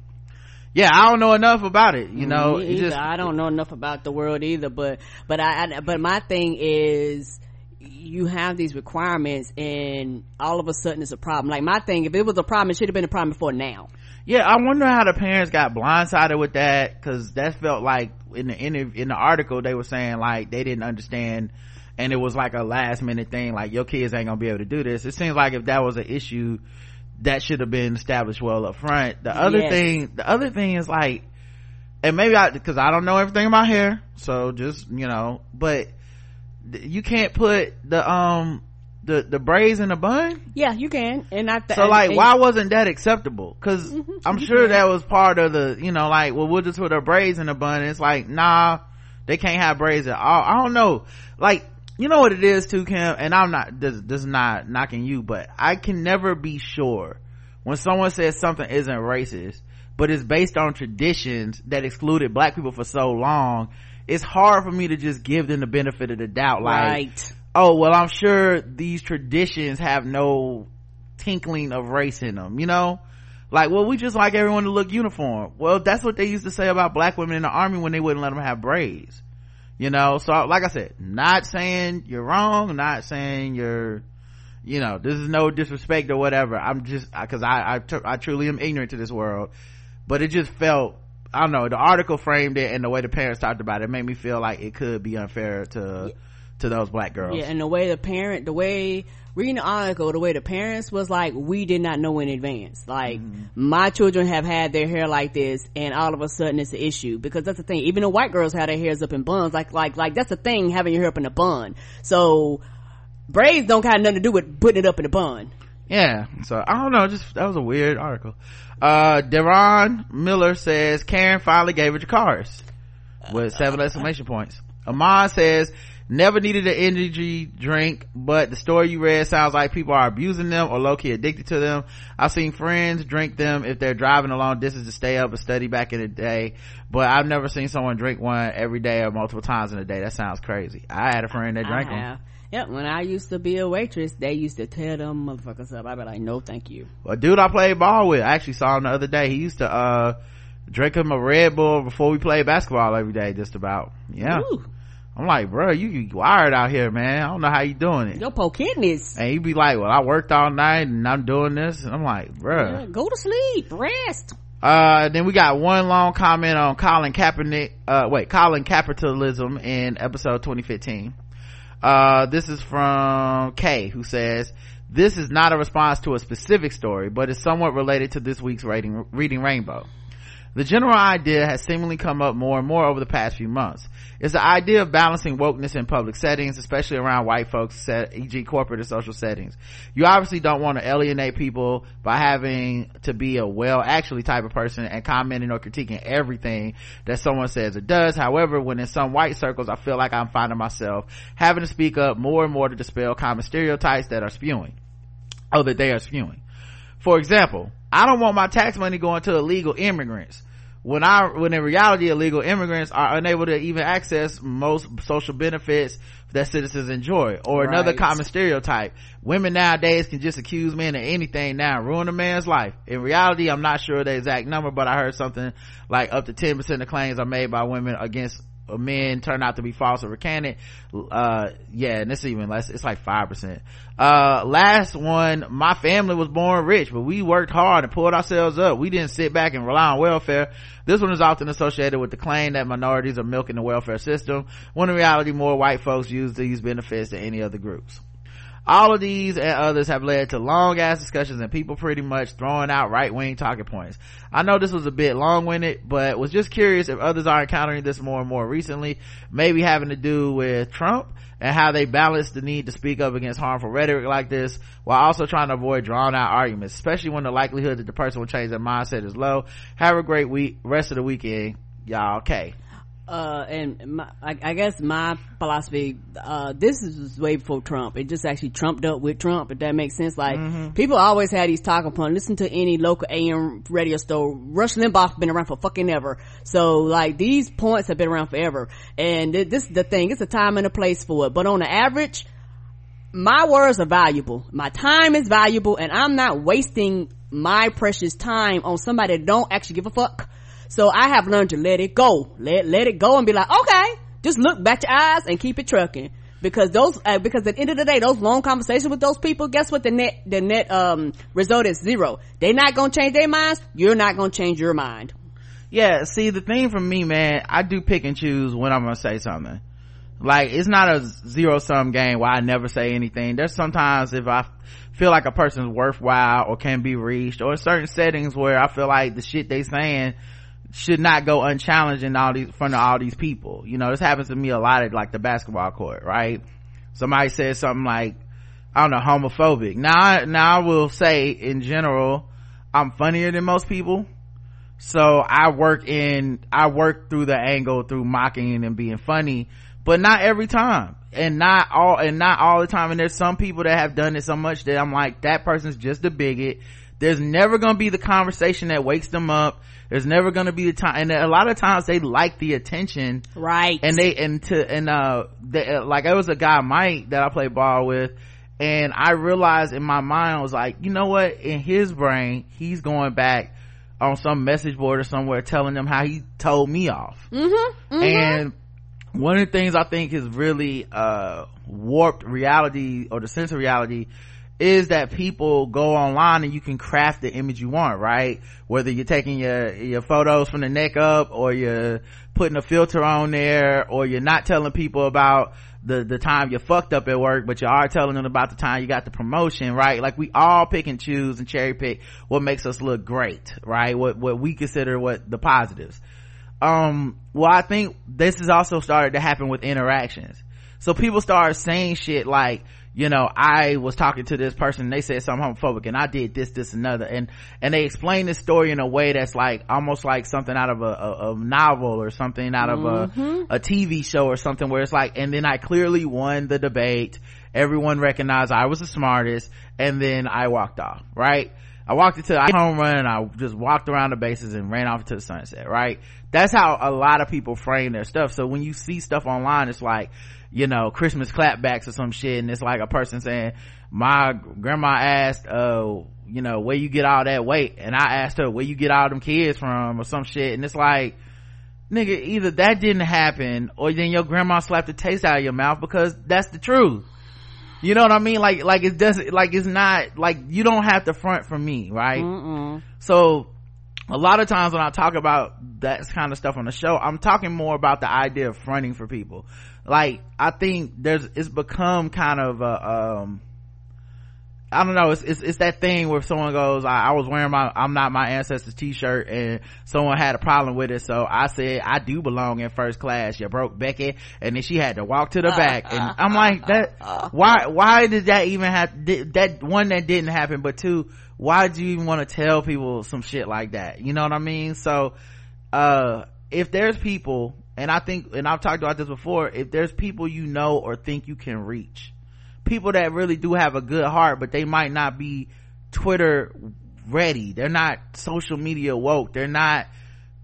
yeah, I don't know enough about it. You know, it just I don't know enough about the world either, but but I, I but my thing is you have these requirements and all of a sudden it's a problem. Like my thing, if it was a problem, it should have been a problem before now. Yeah, I wonder how the parents got blindsided with that because that felt like in the interv- in the article they were saying like they didn't understand, and it was like a last minute thing like your kids ain't gonna be able to do this. It seems like if that was an issue, that should have been established well up front. The other Yes. thing, the other thing is like, and maybe I because I don't know everything about hair, so just you know, but you can't put the um the the braids in a bun. Yeah, you can. And I th- So like, and- why wasn't that acceptable? Cause Mhm, I'm sure can. that was part of the, you know, like, well, we'll just put our braids in a bun. It's like, nah, they can't have braids at all. I don't know. Like, you know what it is too, Kim? And I'm not, this, this is not knocking you, but I can never be sure when someone says something isn't racist, but it's based on traditions that excluded black people for so long. It's hard for me to just give them the benefit of the doubt. Like, right. oh well i'm sure these traditions have no tinkling of race in them you know like well we just like everyone to look uniform well that's what they used to say about black women in the army when they wouldn't let them have braids you know so like i said not saying you're wrong not saying you're you know this is no disrespect or whatever i'm just because i I, I truly am ignorant to this world but it just felt i don't know the article framed it and the way the parents talked about it made me feel like it could be unfair to to those black girls Yeah, and the way the parent, the way reading the article, the way the parents was like, we did not know in advance. Like, Mm-hmm. my children have had their hair like this, and all of a sudden it's an issue because that's the thing. Even the white girls have their hairs up in buns, like, like, like that's the thing, having your hair up in a bun. So braids don't have nothing to do with putting it up in a bun. Yeah. So i don't know just that was a weird article. Uh deron miller says karen finally gave her Jacars with seven exclamation points. Amon says never needed an energy drink but the story you read sounds like people are abusing them or low-key addicted to them. I've seen friends drink them if they're driving a long distance to stay up and study back in the day but i've never seen someone drink one every day or multiple times in a day. That sounds crazy. I had a friend that drank I Yep, when I used to be a waitress, they used to tear them motherfuckers up. I'd be like, no, thank you. a dude I played ball with, I actually saw him the other day. He used to, uh, drink him a Red Bull before we played basketball every day, just about. Yeah. Ooh, I'm like, bro, you, you wired out here, man. I don't know how you doing it. your poor kidneys. And he'd be like, well, I worked all night and I'm doing this. And I'm like, Yeah, bruh. go to sleep, rest. Uh, then we got one long comment on Colin Kaepernick, uh, wait, Colin Capitalism in episode 2015. Uh, this is from Kay, who says, this is not a response to a specific story, but is somewhat related to this week's reading, reading Rainbow. The general idea has seemingly come up more and more over the past few months. It's the idea of balancing wokeness in public settings, especially around white folks, e.g. corporate and social settings. You obviously don't want to alienate people by having to be a well actually type of person and commenting or critiquing everything that someone says or does. However, when in some white circles, I feel like I'm finding myself having to speak up more and more to dispel common stereotypes that are spewing. Oh, that they are spewing. For example, I don't want my tax money going to illegal immigrants. When I, when in reality, illegal immigrants are unable to even access most social benefits that citizens enjoy. Or another common stereotype. Women nowadays can just accuse men of anything now and ruin a man's life. In reality, I'm not sure the exact number, but I heard something like up to 10% of claims are made by women against men turn out to be false or recanted uh yeah and it's even less it's like five percent. Uh last one my family was born rich but we worked hard and pulled ourselves up. We didn't sit back and rely on welfare. This one is often associated with the claim that minorities are milking the welfare system when in reality more white folks use these benefits than any other groups all of these and others have led to long ass discussions and people pretty much throwing out right wing talking points. I know this was a bit long winded, but was just curious if others are encountering this more and more recently, maybe having to do with Trump and how they balance the need to speak up against harmful rhetoric like this while also trying to avoid drawn out arguments, especially when the likelihood that the person will change their mindset is low. Have a great week, rest of the weekend. Y'all okay. Uh and my, I, I guess my philosophy uh this is way before trump. It just actually trumped up with trump if that makes sense. Like Mm-hmm. people always had these talking points. Listen to any local am radio store. Rush limbaugh been around for fucking ever. So like these points have been around forever. And th- this is the thing it's a time and a place for it. But on the average my words are valuable. My time is valuable and i'm not wasting my precious time on somebody that don't actually give a fuck so i have learned to let it go. Let let it go and be like okay just look back your eyes and keep it trucking. Because those uh, because at the end of the day those long conversations with those people guess what the net the net um result is? Zero. They're not gonna change their minds. You're not gonna change your mind. Yeah, see, the thing for me, man, I do pick and choose when I'm gonna say something. Like, it's not a zero sum game where I never say anything. There's sometimes if I feel like a person's worthwhile or can be reached, or certain settings where I feel like the shit they saying should not go unchallenged in all these, in front of all these people. You know, this happens to me a lot at like the basketball court, right? Somebody says something like, I don't know, homophobic. Now, I, now I will say in general, I'm funnier than most people so i work in i work through the angle through mocking and being funny but not every time and not all and not all the time and there's some people that have done it so much that i'm like that person's just a bigot there's never gonna be the conversation that wakes them up there's never gonna be the time and a lot of times they like the attention. Right. And they and to and uh they, uh, like it was a guy mike that i played ball with and i realized in my mind i was like you know what? In his brain he's going back on some message board or somewhere telling them how he told me off. Mm-hmm, and one of the things i think has really uh warped reality or the sense of reality is that people go online and you can craft the image you want right? Whether you're taking your your photos from the neck up or you're putting a filter on there or you're not telling people about the the time you fucked up at work but you are telling them about the time you got the promotion right? Like we all pick and choose and cherry pick what makes us look great right? What what we consider what the positives. Um well i think this has also started to happen with interactions. So people start saying shit like you know i was talking to this person and they said something homophobic and i did this this another and and they explain this story in a way that's like almost like something out of a, a, a novel or something out of a, mm-hmm. a tv show or something where it's like and then i clearly won the debate everyone recognized i was the smartest and then i walked off right I walked into a home run and I just walked around the bases and ran off to the sunset, right? That's how a lot of people frame their stuff. So when you see stuff online, it's like, you know, Christmas clapbacks or some shit and it's like a person saying, my grandma asked, uh, you know, where you get all that weight? And I asked her, where you get all them kids from or some shit. And it's like, nigga, either that didn't happen or then your grandma slapped the taste out of your mouth because that's the truth. You know what I mean? Like, like it doesn't, like it's not, like you don't have to front for me, right? Mm-mm. So, a lot of times when I talk about that kind of stuff on the show, I'm talking more about the idea of fronting for people. Like, I think there's, it's become kind of a, um, I don't know. It's, it's, it's that thing where someone goes, I, I was wearing my, I'm not my ancestors t-shirt and someone had a problem with it. So I said, I do belong in first class. You broke Becky. And then she had to walk to the back. And I'm like, that, why, why did that even have, did, that one that didn't happen, but two, why do you even want to tell people some shit like that? You know what I mean? So, uh, if there's people, and I think, and I've talked about this before, if there's people you know or think you can reach, people that really do have a good heart, but they might not be Twitter ready. They're not social media woke. They're not,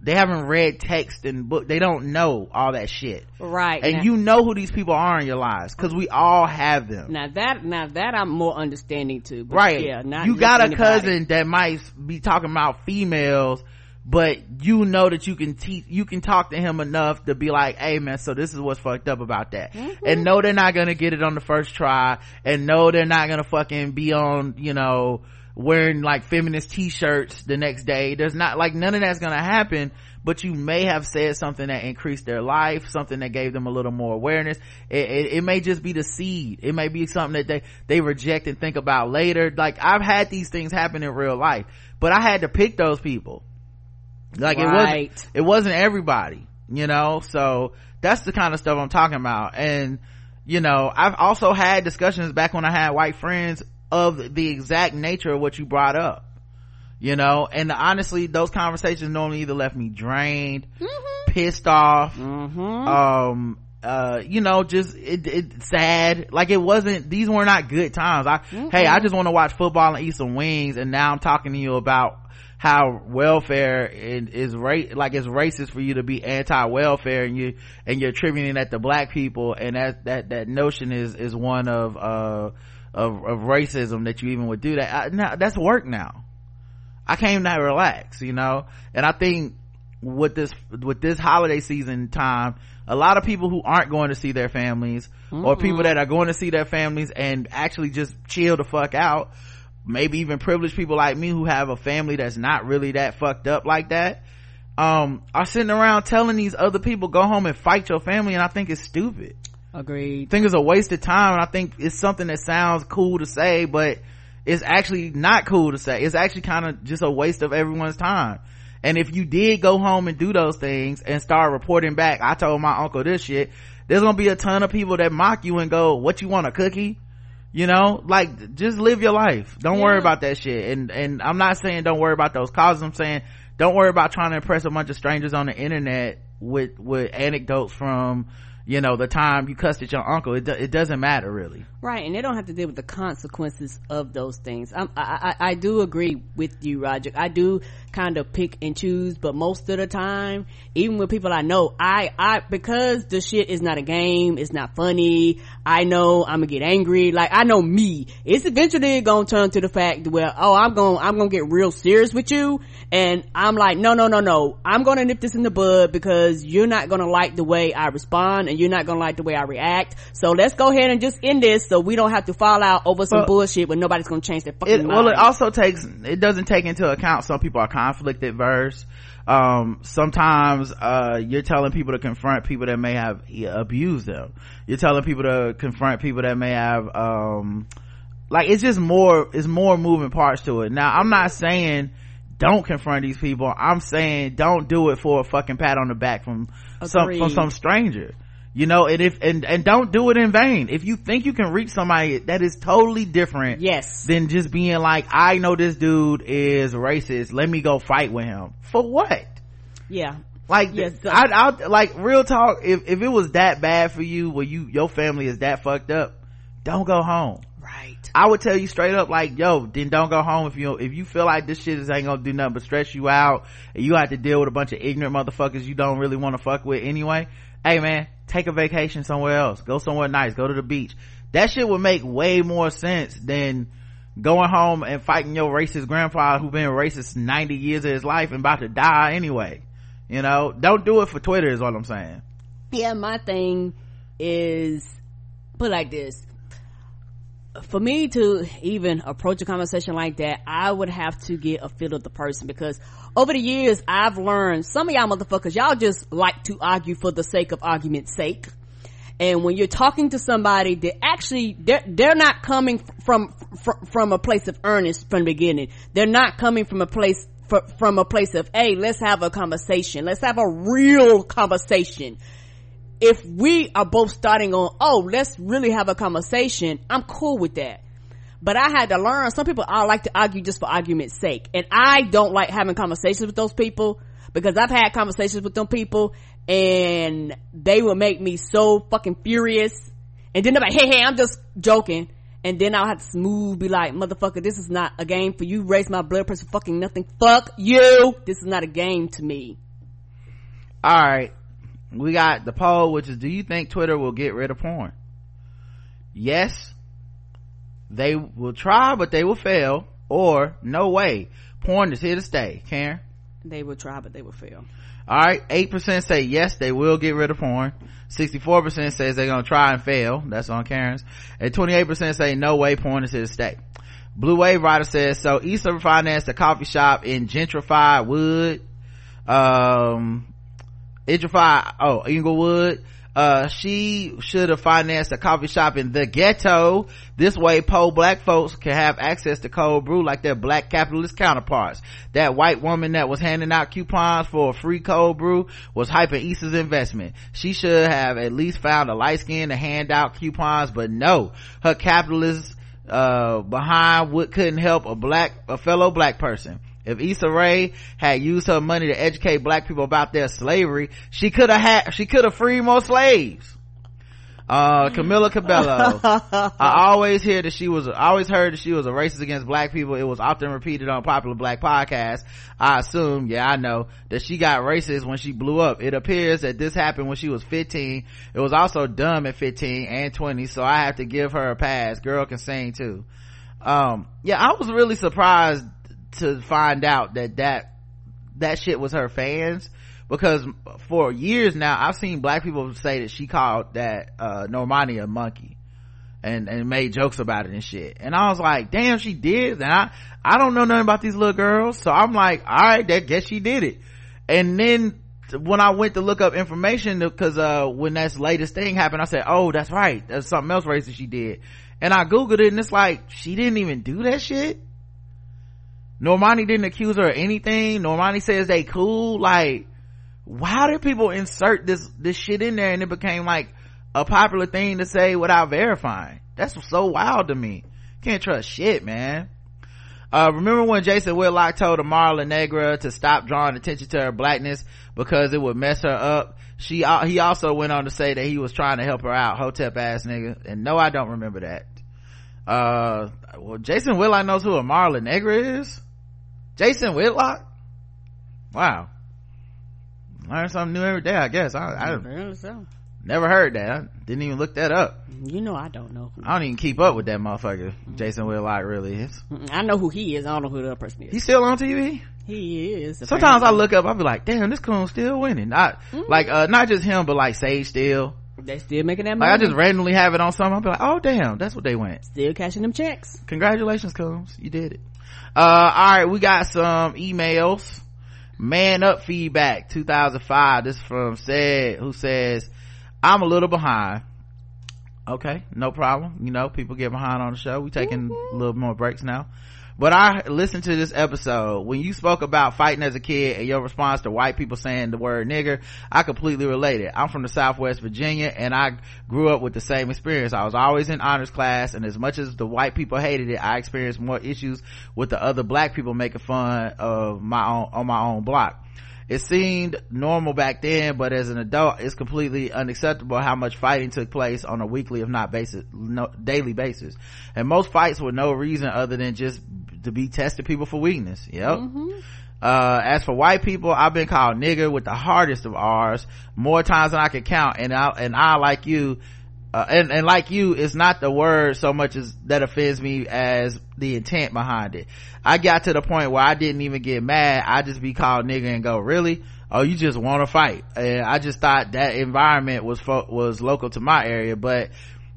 they haven't read text and book. They don't know all that shit. Right. And now, you know who these people are in your lives because we all have them. now that now that I'm more understanding to. But right. Yeah. You got a anybody. cousin that might be talking about females, but you know that you can teach, you can talk to him enough to be like, hey man, so this is what's fucked up about that. Mm-hmm. And know they're not gonna get it on the first try and know they're not gonna fucking be on, you know, wearing like feminist t-shirts the next day. There's not like none of that's gonna happen, but you may have said something that increased their life, something that gave them a little more awareness. It, it, it may just be the seed. It may be something that they, they reject and think about later. Like I've had these things happen in real life, but I had to pick those people. Like it wasn't, it wasn't everybody, you know? So that's the kind of stuff I'm talking about. And, you know, I've also had discussions back when I had white friends of the exact nature of what you brought up you know and honestly those conversations normally either left me drained pissed off Mm-hmm. um uh you know just it, it sad like it wasn't these were not good times i hey i just want to watch football and eat some wings and now i'm talking to you about how welfare is, ra- like it's racist for you to be anti-welfare and you and you're attributing that to black people. And that that that notion is is one of uh of, of racism that you even would do that. I, now, that's work now. I came to relax, you know, and I think with this, with this holiday season time, a lot of people who aren't going to see their families or people that are going to see their families and actually just chill the fuck out, maybe even privileged people like me who have a family that's not really that fucked up like that, um, are sitting around telling these other people go home and fight your family and I think it's stupid. I Agreed. think it's a waste of time and I think it's something that sounds cool to say, but it's actually not cool to say. It's actually kind of just a waste of everyone's time. And if you did go home and do those things and start reporting back, I told my uncle this shit, there's gonna be a ton of people that mock you and go, what you want, a cookie? You know, like, just live your life. Don't worry about that shit. And, and I'm not saying don't worry about those causes. I'm saying don't worry about trying to impress a bunch of strangers on the internet with, with anecdotes from, you know the time you cussed at your uncle it, do, it doesn't matter really. Right and they don't have to deal with the consequences of those things. I, I i do agree with you roger. I do kind of pick and choose but most of the time even with people i know i i because the shit is not a game it's not funny i know i'm gonna get angry like i know me. It's eventually gonna turn to the fact where oh i'm gonna i'm gonna get real serious with you and i'm like no no no no. I'm gonna nip this in the bud because you're not gonna like the way i respond and you're not gonna like the way i react. So let's go ahead and just end this so we don't have to fall out over some Well, bullshit but nobody's gonna change their fucking it, well it also takes it doesn't take into account some people are conflict adverse um sometimes uh you're telling people to confront people that may have abused them. You're telling people to confront people that may have um like it's just more it's more moving parts to it. Now i'm not saying don't confront these people. I'm saying don't do it for a fucking pat on the back from some from some stranger you know and if and and don't do it in vain. If you think you can reach somebody that is totally different yes. than just being like i know this dude is racist. Let me go fight with him. For what? Yeah. Like Yes, I, I like real talk if if it was that bad for you where you your family is that fucked up don't go home. Right. I would tell you straight up, like, yo, then don't go home if you if you feel like this shit is ain't gonna do nothing but stress you out, and you have to deal with a bunch of ignorant motherfuckers you don't really want to fuck with anyway. Hey man, take a vacation somewhere else. Go somewhere nice. Go to the beach. That shit would make way more sense than going home and fighting your racist grandfather who been racist ninety years of his life and about to die anyway. You know, don't do it for Twitter is what I'm saying. yeah my thing is put like this for me to even approach a conversation like that i would have to get a feel of the person because over the years i've learned some of y'all motherfuckers y'all just like to argue for the sake of argument's sake. And when you're talking to somebody that actually they're, they're not coming from, from from a place of earnest from the beginning. They're not coming from a place from a place of hey let's have a conversation. Let's have a real conversation. If we are both starting on oh let's really have a conversation i'm cool with that but I had to learn some people I like to argue just for argument's sake. And I don't like having conversations with those people because I've had conversations with them people and they will make me so fucking furious. And then they're like, hey, hey, I'm just joking. And then I'll have to smooth be like, motherfucker, this is not a game for you. Raise my blood pressure fucking nothing. Fuck you. This is not a game to me. All right. We got the poll, which is, do you think Twitter will get rid of porn? Yes. They will try, but they will fail. Or, no way. Porn is here to stay. Karen? They will try, but they will fail. Alright, 8% say yes, they will get rid of porn. 64% says they're gonna try and fail. That's on Karen's. And 28% say no way, porn is here to stay. Blue Wave Rider says, so Issa financed a coffee shop in gentrified Wood. Um, gentrified, oh, Inglewood. Uh, she should have financed a coffee shop in the ghetto. This way, poor black folks can have access to cold brew like their black capitalist counterparts. That white woman that was handing out coupons for a free cold brew was hyping Issa's investment. She should have at least found a light skin to hand out coupons, but no, her capitalist, uh, behind what couldn't help a black, a fellow black person. If Issa Rae had used her money to educate black people about their slavery, she could have had, she could have freed more slaves. Uh, Camila Cabello. I always hear that she was, I always heard that she was a racist against black people. It was often repeated on popular black podcasts. I assume, yeah, I know, that she got racist when she blew up. It appears that this happened when she was 15. It was also dumb at 15 and 20, so I have to give her a pass. Girl can sing too. Um, yeah, I was really surprised to find out that that, that shit was her fans because for years now I've seen black people say that she called that, uh, Normani a monkey and, and made jokes about it and shit. And I was like, damn, she did. And I, I don't know nothing about these little girls. So I'm like, all right, that guess she did it. And then when I went to look up information, cause, uh, when that latest thing happened, I said, oh, that's right. That's something else racist she did. And I Googled it and it's like, she didn't even do that shit. Normani didn't accuse her of anything. Normani says they cool. Like, why did people insert this, this shit in there and it became like a popular thing to say without verifying? That's so wild to me. Can't trust shit, man. Uh, remember when Jason Whitlock told Amara Negra to stop drawing attention to her blackness because it would mess her up? she uh, he also went on to say that he was trying to help her out hotep ass nigga and no i don't remember that uh well jason whitlock knows who a marla negra is jason whitlock wow learn something new every day i guess i, I so. never heard that I didn't even look that up You know I don't know. i don't even keep up with that motherfucker jason whitlock really is I know who he is. I don't know who the other person is. he's still on tv He is. sometimes i look up i'll be like damn this coon's still winning not like uh not just him but like sage still They still making that money. like i just randomly have it on something i'll be like oh damn that's what they went still cashing them checks. congratulations combs you did it uh all right we got some emails. Man up feedback 2005 this is from said who says i'm a little behind. Okay no problem. You know people get behind on the show. We taking a little more breaks now but i listened to this episode. When you spoke about fighting as a kid and your response to white people saying the word nigger i completely related i'm from the southwest virginia and i grew up with the same experience. I was always in honors class and as much as the white people hated it i experienced more issues with the other black people making fun of my own on my own block it seemed normal back then, but as an adult, it's completely unacceptable how much fighting took place on a weekly, if not basis, no, daily basis. And most fights were no reason other than just to be testing people for weakness. Yep. Uh, as for white people, I've been called nigger with the hardest of R's more times than I can count. And I, and I, like you, uh, and, and like you, it's not the word so much as that offends me as the intent behind it. I got to the point where I didn't even get mad. I just be called nigger and go, really? Oh, you just want to fight. And I just thought that environment was, fo- was local to my area, but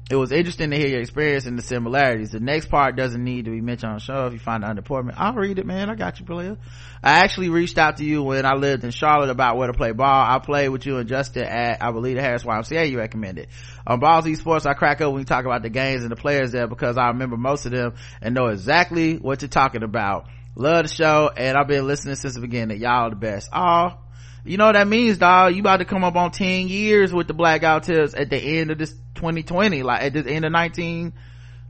it was interesting to hear your experience and the similarities. The next part doesn't need to be mentioned on the show if you find it unimportant. I'll read it, man. I got you, player. I actually reached out to you when I lived in Charlotte about where to play ball. I played with you and Justin at, I believe, the Harris YMCA you recommended. On Balls Esports, I crack up when you talk about the games and the players there because I remember most of them and know exactly what you're talking about. Love the show and I've been listening since the beginning. Y'all the best. Oh, you know what that means, dog? You about to come up on 10 years with the Black Guy Who Tips at the end of this 2020, like at the end of 19,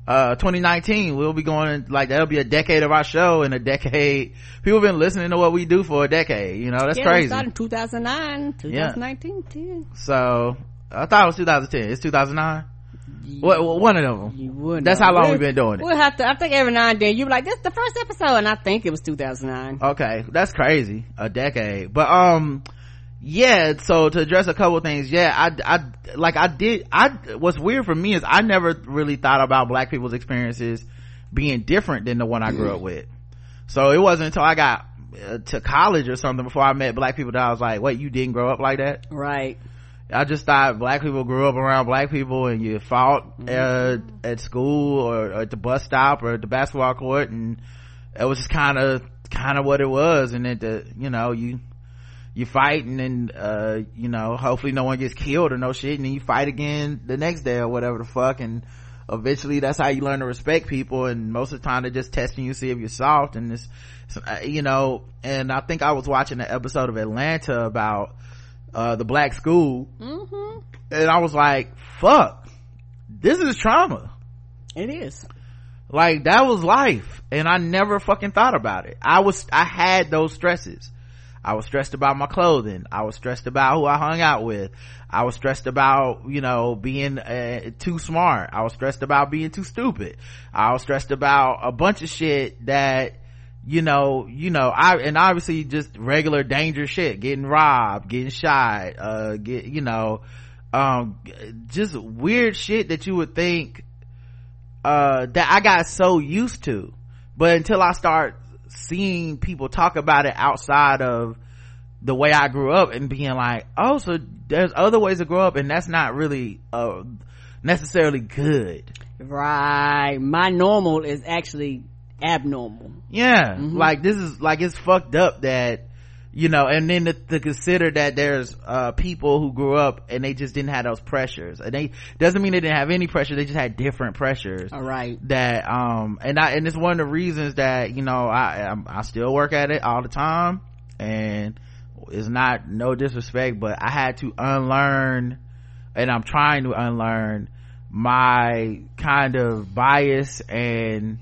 uh, 2019. We'll be going, like, that'll be a decade of our show in a decade. People have been listening to what we do for a decade, you know, that's yeah, crazy. started in 2009, 2019, too. So, I thought it was 2010. It's 2009? What, what- one of them. You would. That's know. how long we've been doing it. We'll have to. I think every now and then you be like, "This is the first episode," and I think it was 2009. okay that's crazy a decade but um yeah so to address a couple of things yeah i i like i did i what's weird for me is i never really thought about black people's experiences being different than the one i grew up with so it wasn't until i got uh, to college or something before i met black people that i was like wait you didn't grow up like that Right. I just thought black people grew up around black people and you fought uh, at school or, or at the bus stop or at the basketball court and it was just kind of kind of what it was and then the you know you you fight and then uh you know hopefully no one gets killed or no shit and then you fight again the next day or whatever the fuck and eventually that's how you learn to respect people and most of the time they're just testing you see if you're soft and this you know and i think i was watching an episode of atlanta about uh the black school. Mm-hmm. and i was like fuck this is trauma. It is. like that was life and i never fucking thought about it. I was i had those stresses. I was stressed about my clothing. I was stressed about who i hung out with. I was stressed about you know being uh, too smart. I was stressed about being too stupid. I was stressed about a bunch of shit that you know you know i and obviously just regular danger shit getting robbed getting shot uh get you know um just weird shit that you would think uh that i got so used to but until i start seeing people talk about it outside of the way i grew up and being like oh so there's other ways to grow up and that's not really uh necessarily good Right. My normal is actually abnormal. yeah Mm-hmm. like this is like it's fucked up that you know and then to, to consider that there's uh people who grew up and they just didn't have those pressures and they doesn't mean they didn't have any pressure they just had different pressures All right. that um and i and it's one of the reasons that you know i I'm, i still work at it all the time and it's not no disrespect but i had to unlearn and i'm trying to unlearn my kind of bias and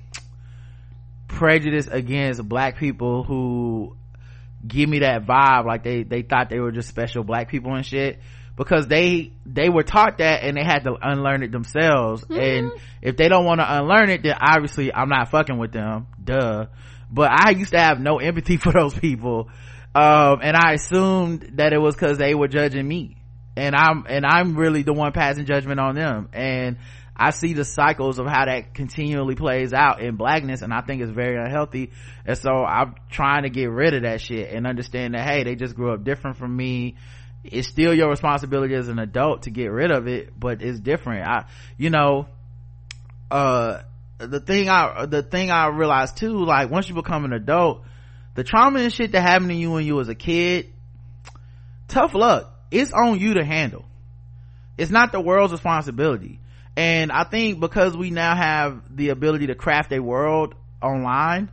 prejudice against black people who give me that vibe like they they thought they were just special black people and shit. Because they they were taught that and they had to unlearn it themselves. Mm-hmm. and if they don't want to unlearn it then obviously i'm not fucking with them. Duh. But i used to have no empathy for those people. Um and i assumed that it was because they were judging me. And i'm and i'm really the one passing judgment on them. And I see the cycles of how that continually plays out in blackness and I think it's very unhealthy. And so I'm trying to get rid of that shit and understand that, hey, they just grew up different from me. It's still your responsibility as an adult to get rid of it, but it's different. I, you know, uh, the thing I, the thing I realized too, like once you become an adult, the trauma and shit that happened to you when you was a kid, tough luck. It's on you to handle. It's not the world's responsibility and i think because we now have the ability to craft a world online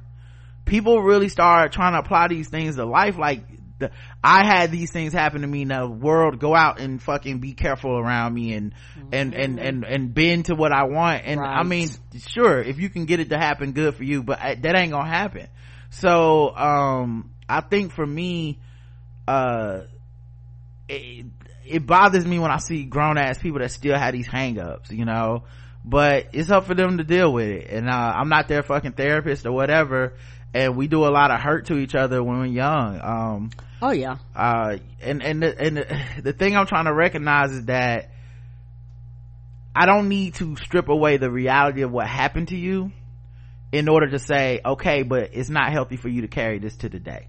people really start trying to apply these things to life. Like the, i had these things happen to me in the world. Go out and fucking be careful around me and and and and and bend to what i want. And i mean sure if you can get it to happen good for you but uh, that ain't gonna happen. So um i think for me uh it, it bothers me when I see grown ass people that still have these hang ups, you know, but it's up for them to deal with it. And, uh, I'm not their fucking therapist or whatever. And we do a lot of hurt to each other when we're young. Um, Oh yeah. uh, and, and, the, and the, the thing I'm trying to recognize is that I don't need to strip away the reality of what happened to you in order to say, okay, but it's not healthy for you to carry this to the day.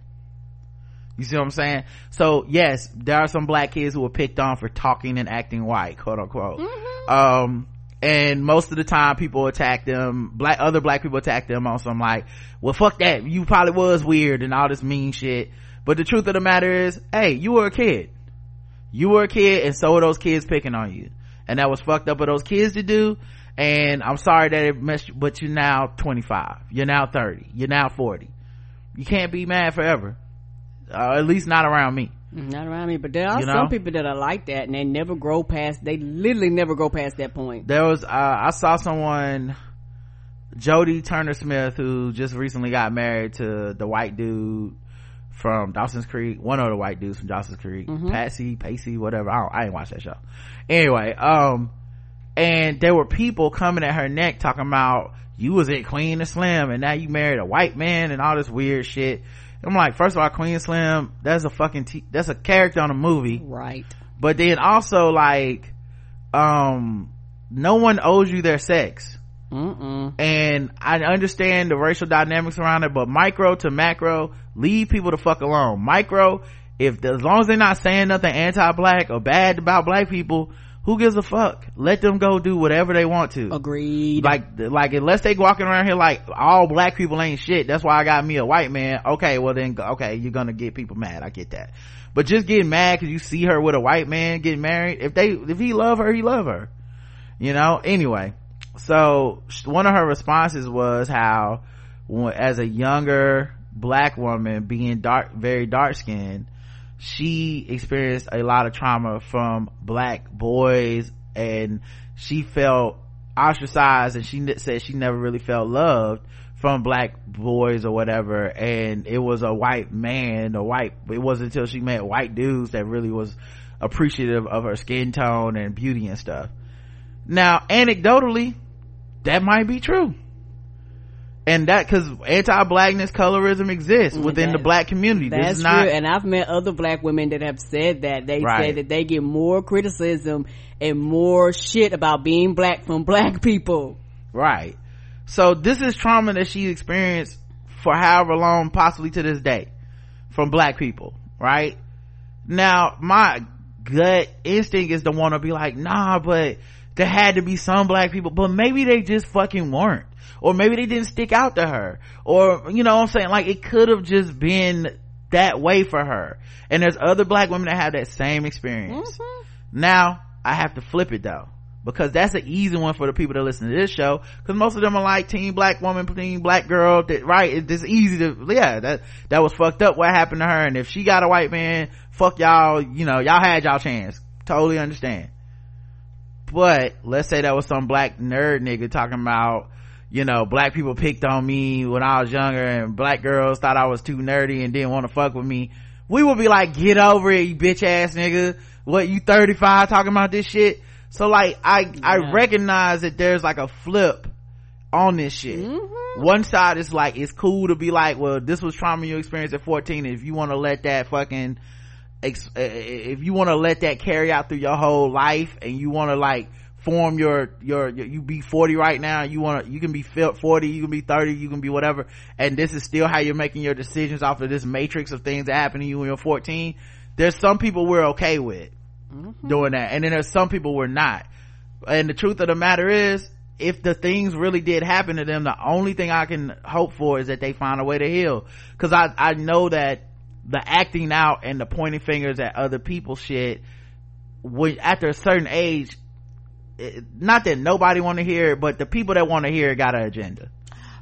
You see what I'm saying? So yes, there are some black kids who were picked on for talking and acting white, quote unquote. Um, and most of the time people attack them, black, other black people attack them on some like, well fuck that, you probably was weird and all this mean shit. But the truth of the matter is, hey, you were a kid. You were a kid and so were those kids picking on you. And that was fucked up of those kids to do. And I'm sorry that it messed, you- but you're now 25. You're now 30. You're now 40. You can't be mad forever. Uh, at least not around me. Not around me, but there are You know? some people that are like that, and they never grow past. They literally never go past that point. There was, uh, I saw someone, Jodie Turner-Smith, who just recently got married to the white dude from Dawson's Creek, one of the white dudes from Dawson's Creek, Patsy, Pacey, whatever. I, don't, I ain't watch that show. Anyway, um, and there were people coming at her neck talking about you was at Queen and Slim and now you married a white man and all this weird shit. I'm like, first of all, Queen Slim, that's a fucking, t- that's a character on a movie Right. but then also like um no one owes you their sex Mm-mm. and i understand the racial dynamics around it but micro to macro leave people to fuck alone micro if as long as they're not saying nothing anti-black or bad about black people who gives a fuck? Let them go do whatever they want to. Agreed. like like unless they walking around here like all black people ain't shit that's why i got me a white man. Okay well then okay you're gonna get people mad. I get that. But just getting mad because you see her with a white man getting married if they if he love her he love her. You know? Anyway so one of her responses was how as a younger black woman being dark very dark skinned she experienced a lot of trauma from black boys and she felt ostracized and she said she never really felt loved from black boys or whatever. And it was a white man a white it wasn't until she met white dudes that really was appreciative of her skin tone and beauty and stuff. Now anecdotally that might be true and that because anti-blackness colorism exists mm-hmm. within the black community this That's is not true. And I've met other black women that have said that. They Right. say that they get more criticism and more shit about being black from black people. Right. So this is trauma that she experienced for however long, possibly to this day, from black people, right? Now, my gut instinct is to want to be like, nah, but there had to be some black people, but maybe they just fucking weren't. Or maybe they didn't stick out to her. Or, you know what I'm saying? Like, it could have just been that way for her. And there's other black women that have that same experience. Mm-hmm. Now, I have to flip it though. Because that's an easy one for the people that listen to this show. Cause most of them are like teen black woman, teen black girl, that, right? It's easy to, yeah, that, that was fucked up what happened to her. And if she got a white man, fuck y'all, you know, y'all had y'all chance. Totally understand. But let's say that was some black nerd nigga talking about, you know, black people picked on me when I was younger and black girls thought I was too nerdy and didn't want to fuck with me. We would be like, get over it, you bitch ass nigga. What, you 35 talking about this shit? So like, I, yeah. I recognize that there's like a flip on this shit. Mm-hmm. One side is like, it's cool to be like, well, this was trauma you experienced at 14. If you want to let that fucking, if you want to let that carry out through your whole life and you want to like, form your, your, your you be 40 right now you want to you can be 40 you can be 30 you can be whatever and this is still how you're making your decisions off of this matrix of things that happen to you when you're 14 there's some people we're okay with mm-hmm. doing that and then there's some people we're not and the truth of the matter is if the things really did happen to them the only thing i can hope for is that they find a way to heal because i i know that the acting out and the pointing fingers at other people shit when after a certain age not that nobody want to hear it but the people that want to hear it got an agenda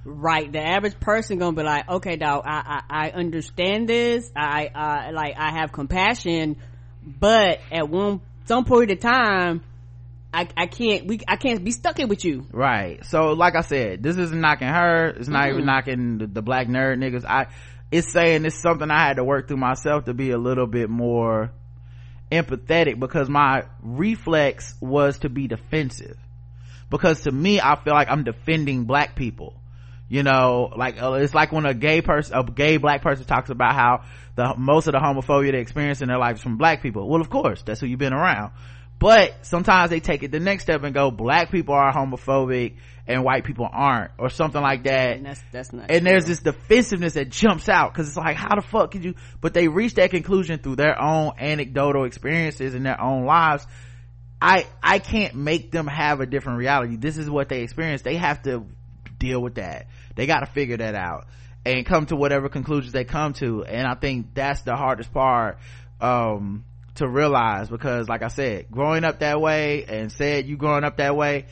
right the average person gonna be like okay dog i i, I understand this i uh like i have compassion but at one some point of time I, I can't we I can't be stuck in with you. Right. So like I said, this isn't knocking her. It's not mm-hmm. even knocking the, the, black nerd niggas. I it's saying it's something I had to work through myself to be a little bit more empathetic because my reflex was to be defensive. Because to me i feel like i'm defending black people. You know like uh, it's like when a gay person a gay black person talks about how the most of the homophobia they experience in their life is from black people. Well of course that's who you've been around. But sometimes they take it the next step and go black people are homophobic and white people aren't or something like that. And that's that's not and true. there's this defensiveness that jumps out because it's like how the fuck could you but they reach that conclusion through their own anecdotal experiences in their own lives. I i can't make them have a different reality. This is what they experience. They have to deal with that. They got to figure that out and come to whatever conclusions they come to. And i think that's the hardest part um to realize because like i said growing up that way and said you growing up that way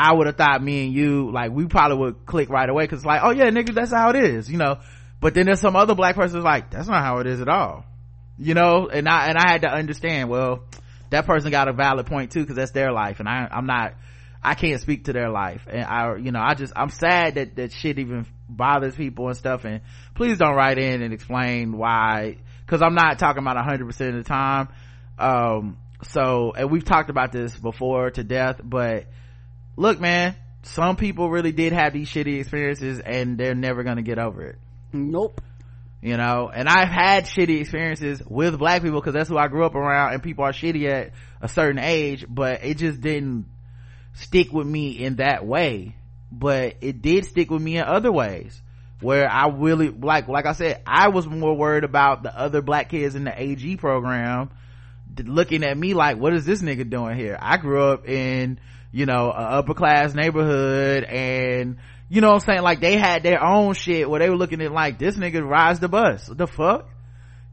I would have thought me and you, like, we probably would click right away because like, oh yeah, niggas, that's how it is, you know. But then there's some other black person like, that's not how it is at all, you know. And I and I had to understand. Well, that person got a valid point too because that's their life, and I I'm not, I can't speak to their life, and I you know I just I'm sad that that shit even bothers people and stuff. And please don't write in and explain why, because I'm not talking about 100 percent of the time. Um, so and we've talked about this before to death, but look man some people really did have these shitty experiences and they're never gonna get over it. Nope. You know and i've had shitty experiences with black people because that's who i grew up around and people are shitty at a certain age but it just didn't stick with me in that way. But it did stick with me in other ways where i really like like i said i was more worried about the other black kids in the ag program looking at me like what is this nigga doing here? I grew up in you know, upper class neighborhood and, you know I'm saying? Like they had their own shit where they were looking at like, this nigga rides the bus. What the fuck?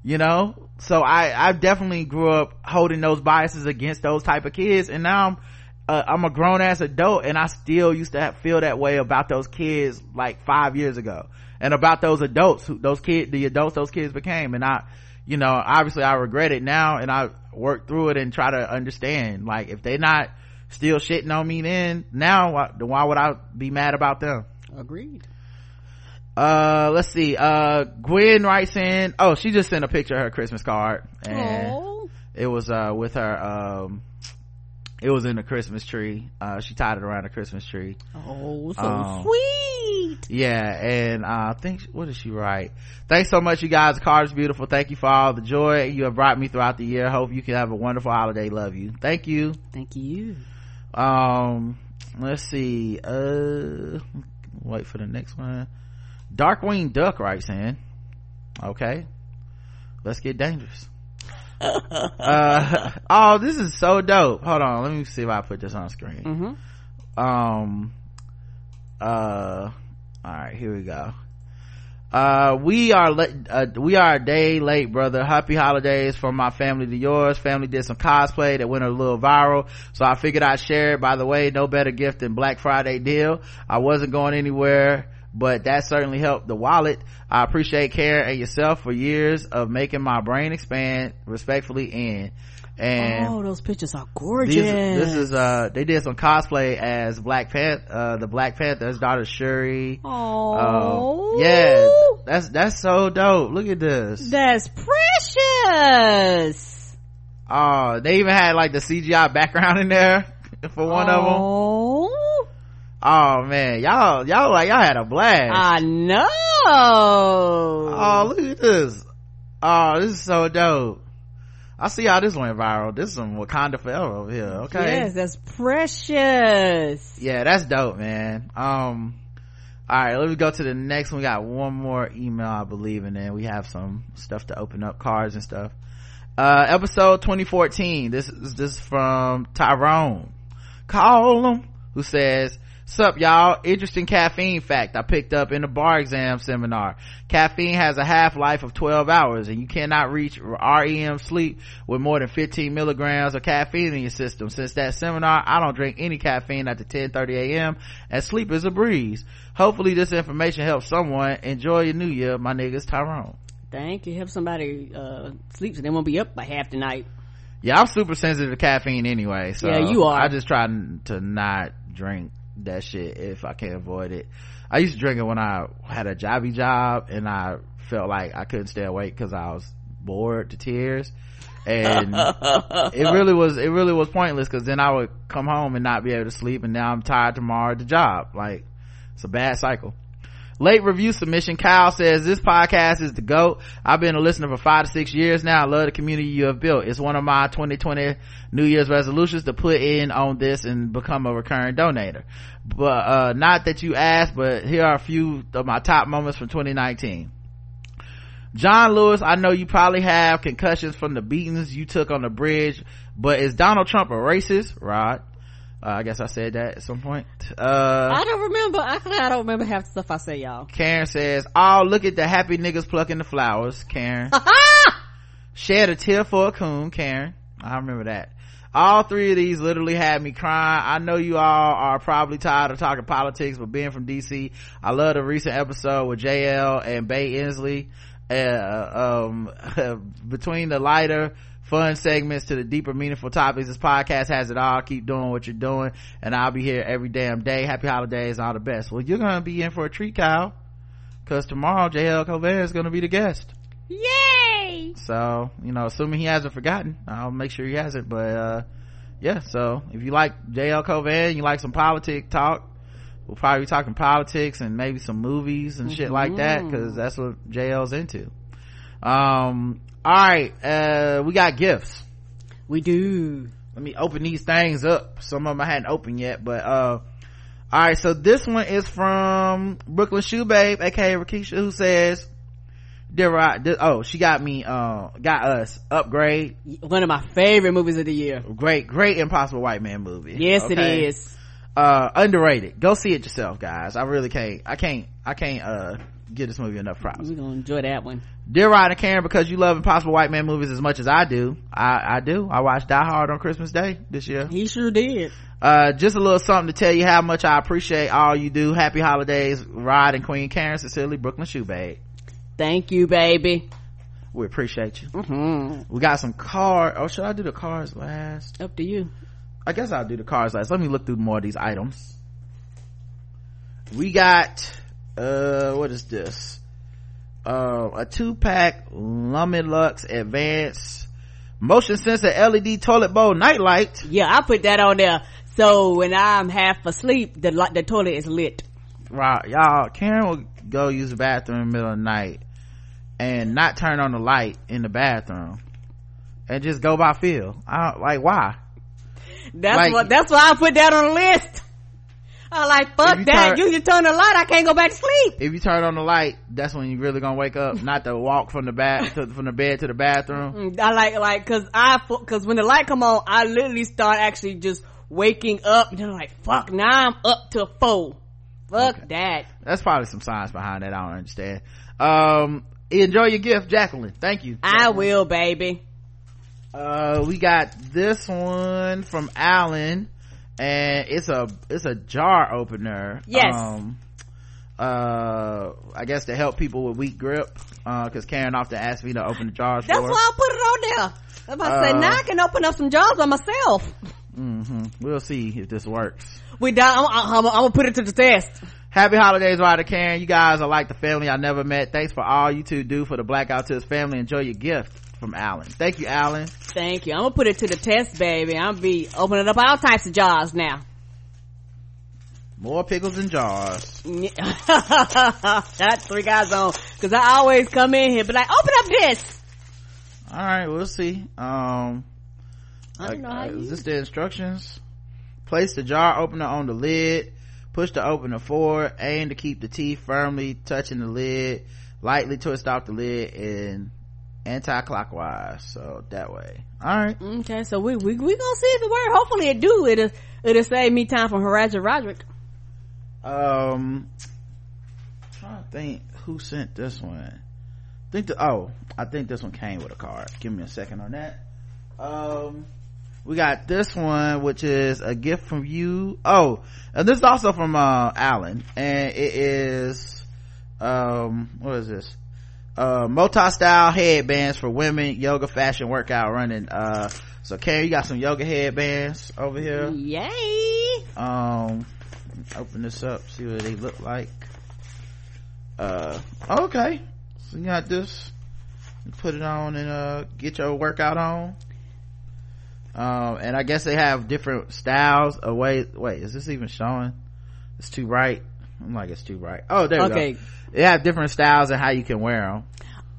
You know? So I, I definitely grew up holding those biases against those type of kids and now I'm, uh, I'm a grown ass adult and I still used to have, feel that way about those kids like five years ago and about those adults who, those kids, the adults those kids became and I, you know, obviously I regret it now and I work through it and try to understand like if they're not still shitting on me then now why, why would i be mad about them? Agreed. Uh let's see uh gwen writes in oh she just sent a picture of her christmas card and Aww. it was uh with her um it was in the christmas tree. Uh she tied it around a christmas tree. Oh so um, sweet. yeah and uh, i think what did she write? Thanks so much you guys. The card is beautiful. Thank you for all the joy you have brought me throughout the year. Hope you can have a wonderful holiday. Love you. Thank you. Thank you um let's see uh wait for the next one. Darkwing duck writes in. Okay. Let's get dangerous. Uh oh this is so dope. Hold on let me see if i put this on screen. Mm-hmm. um uh all right here we go uh we are uh, we are a day late brother. Happy holidays from my family to yours. Family did some cosplay that went a little viral. So i figured i'd share it. By the way no better gift than black friday deal. I wasn't going anywhere but that certainly helped the wallet. I appreciate karen and yourself for years of making my brain expand respectfully in and oh, those pictures are gorgeous. these, this is uh they did some cosplay as Black Panther, uh the Black Panther's daughter Shuri. Oh, Um, yeah, that's that's so dope. Look at this. that's precious. Oh, they even had like the CGI background in there for one of them. Oh, Oh man, y'all y'all like y'all had a blast. I know. oh, look at this. Oh, this is so dope. I see how this went viral. This is some Wakanda forever over here. Okay. Yes, that's precious. Yeah, that's dope, man. Um, all right, let me go to the next one. We got one more email, I believe, and then we have some stuff to open up, cards and stuff. Uh, episode 2014. This is this is from Tyrone. Call him, who says, Sup y'all, interesting caffeine fact I picked up in the bar exam seminar. Caffeine has a half-life of 12 hours and you cannot reach REM sleep with more than 15 milligrams of caffeine in your system. Since that seminar, I don't drink any caffeine after 10.30 a.m. and sleep is a breeze. Hopefully this information helps someone. Enjoy your new year. My niggas Tyrone. Thank you. Help somebody uh sleep so they won't be up by half the night. Yeah, I'm super sensitive to caffeine anyway. So Yeah, you are. I just try to not drink that shit if I can't avoid it. I used to drink it when I had a jobby job and I felt like I couldn't stay awake because I was bored to tears. And it really was, it really was pointless because then I would come home and not be able to sleep and now I'm tired tomorrow at the job. Like, it's a bad cycle. Late review submission. Kyle says, this podcast is the GOAT. I've been a listener for five to six years now. I love the community you have built. It's one of my 2020 New Year's resolutions to put in on this and become a recurring donator. But, uh, not that you asked, but here are a few of my top moments from 2019. John Lewis, I know you probably have concussions from the beatings you took on the bridge, but is Donald Trump a racist? Rod. Uh, I guess I said that at some point. Uh, I don't remember. I, I don't remember half the stuff I say, y'all. Karen says, "Oh, look at the happy niggas plucking the flowers." Karen shed a tear for a coon. Karen, I remember that. All three of these literally had me crying. I know you all are probably tired of talking politics, but being from DC, I love the recent episode with JL and Bay Inslee. Uh, um, between the lighter, fun segments to the deeper, meaningful topics, this podcast has it all. Keep doing what you're doing, and I'll be here every damn day. Happy holidays, all the best. Well, you're gonna be in for a treat, Kyle, because tomorrow JL Cauvin is gonna be the guest. Yay! So, you know, assuming he hasn't forgotten, I'll make sure he hasn't. But, uh, yeah, so if you like JL Cauvin, you like some politic talk, we'll probably be talking politics and maybe some movies and shit like that, cause that's what JL's into. Um, alright, uh, we got gifts. We do. Let me open these things up. Some of them I hadn't opened yet, but, uh, alright, so this one is from Brooklyn Shoe Babe, aka Rakisha, who says, Dear Rod, th- oh, she got me, uh, got us upgrade. One of my favorite movies of the year. Great, great Impossible White Man movie. Yes, Okay? it is. Uh, underrated. Go see it yourself, guys. I really can't, I can't, I can't, uh, give this movie enough props. We're gonna enjoy that one. Dear Rod and Karen, because you love Impossible White Man movies as much as I do, I, I do. I watched Die Hard on Christmas Day this year. He sure did. Uh, just a little something to tell you how much I appreciate all you do. Happy holidays, Rod and Queen Karen, sincerely, Brooklyn Shoe Bag. Thank you, baby. We appreciate you. hmm We got some cards. Oh, should I do the cards last? Up to you. I guess I'll do the cards last. Let me look through more of these items. We got, uh, what is this? Uh, a two pack Lumilux Advanced Motion Sensor LED Toilet Bowl Nightlight. Yeah, I put that on there. So when I'm half asleep, the the toilet is lit. Right, y'all, Karen will go use the bathroom in the middle of the night and not turn on the light in the bathroom and just go by feel. I don't, like, why? That's Like- what. That's why I put that on the list. I like fuck you that. turn- you you turn the light, I can't go back to sleep. If you turn on the light, that's when you really gonna wake up, not to walk from the bath, to, from the bed to the bathroom. Mm, I like like cause I cause when the light come on, I literally start actually just waking up. And then I'm like, fuck. Now I'm up to four. Fuck Okay. that. That's probably some science behind that. I don't understand. Um, enjoy your gift, Jacqueline. Thank you. I will, baby. Uh, we got this one from Alan, and it's a it's a jar opener. Yes. Um, uh, I guess to help people with weak grip. Uh, cause Karen often asks me to open the jars That's for her. why I put it on there. I'm about to say, Uh, now I can open up some jars by myself. hmm We'll see if this works. We down, I'm, I'm, I'm gonna put it to the test. Happy holidays, Rod and Karen. You guys are like the family I never met. Thanks for all you two do for the Black Guy Who Tips family. Enjoy your gift from Alan. Thank you, Alan. Thank you. I'm gonna put it to the test, baby. I'm be opening up all types of jars now. More pickles and jars. That's three guys on. Cause I always come in here, but like, open up this. All right, we'll see. Um, I don't know how uh, you is this the instructions? Place the jar opener on the lid. Push the opener forward. Aim to keep the teeth firmly touching the lid. Lightly twist off the lid and anti-clockwise. So that way. All right. Okay, so we, we, we gonna see if it works. Hopefully it do. It'll, it'll save me time from Haraja Roderick. Um, i trying to think who sent this one. Think the oh, I think this one came with a card. Give me a second on that. Um, we got this one, which is a gift from you. Oh, and this is also from uh Alan, and it is um what is this? Uh, multi-style headbands for women, yoga, fashion, workout, running. Uh, so Karen, you got some yoga headbands over here? Yay! um open this up see what they look like. Uh okay. So you got this. You put it on and uh get your workout on. Um and i guess they have different styles of wait is this even showing? It's too bright i'm like it's too bright oh there we Okay. go they have different styles and how you can wear them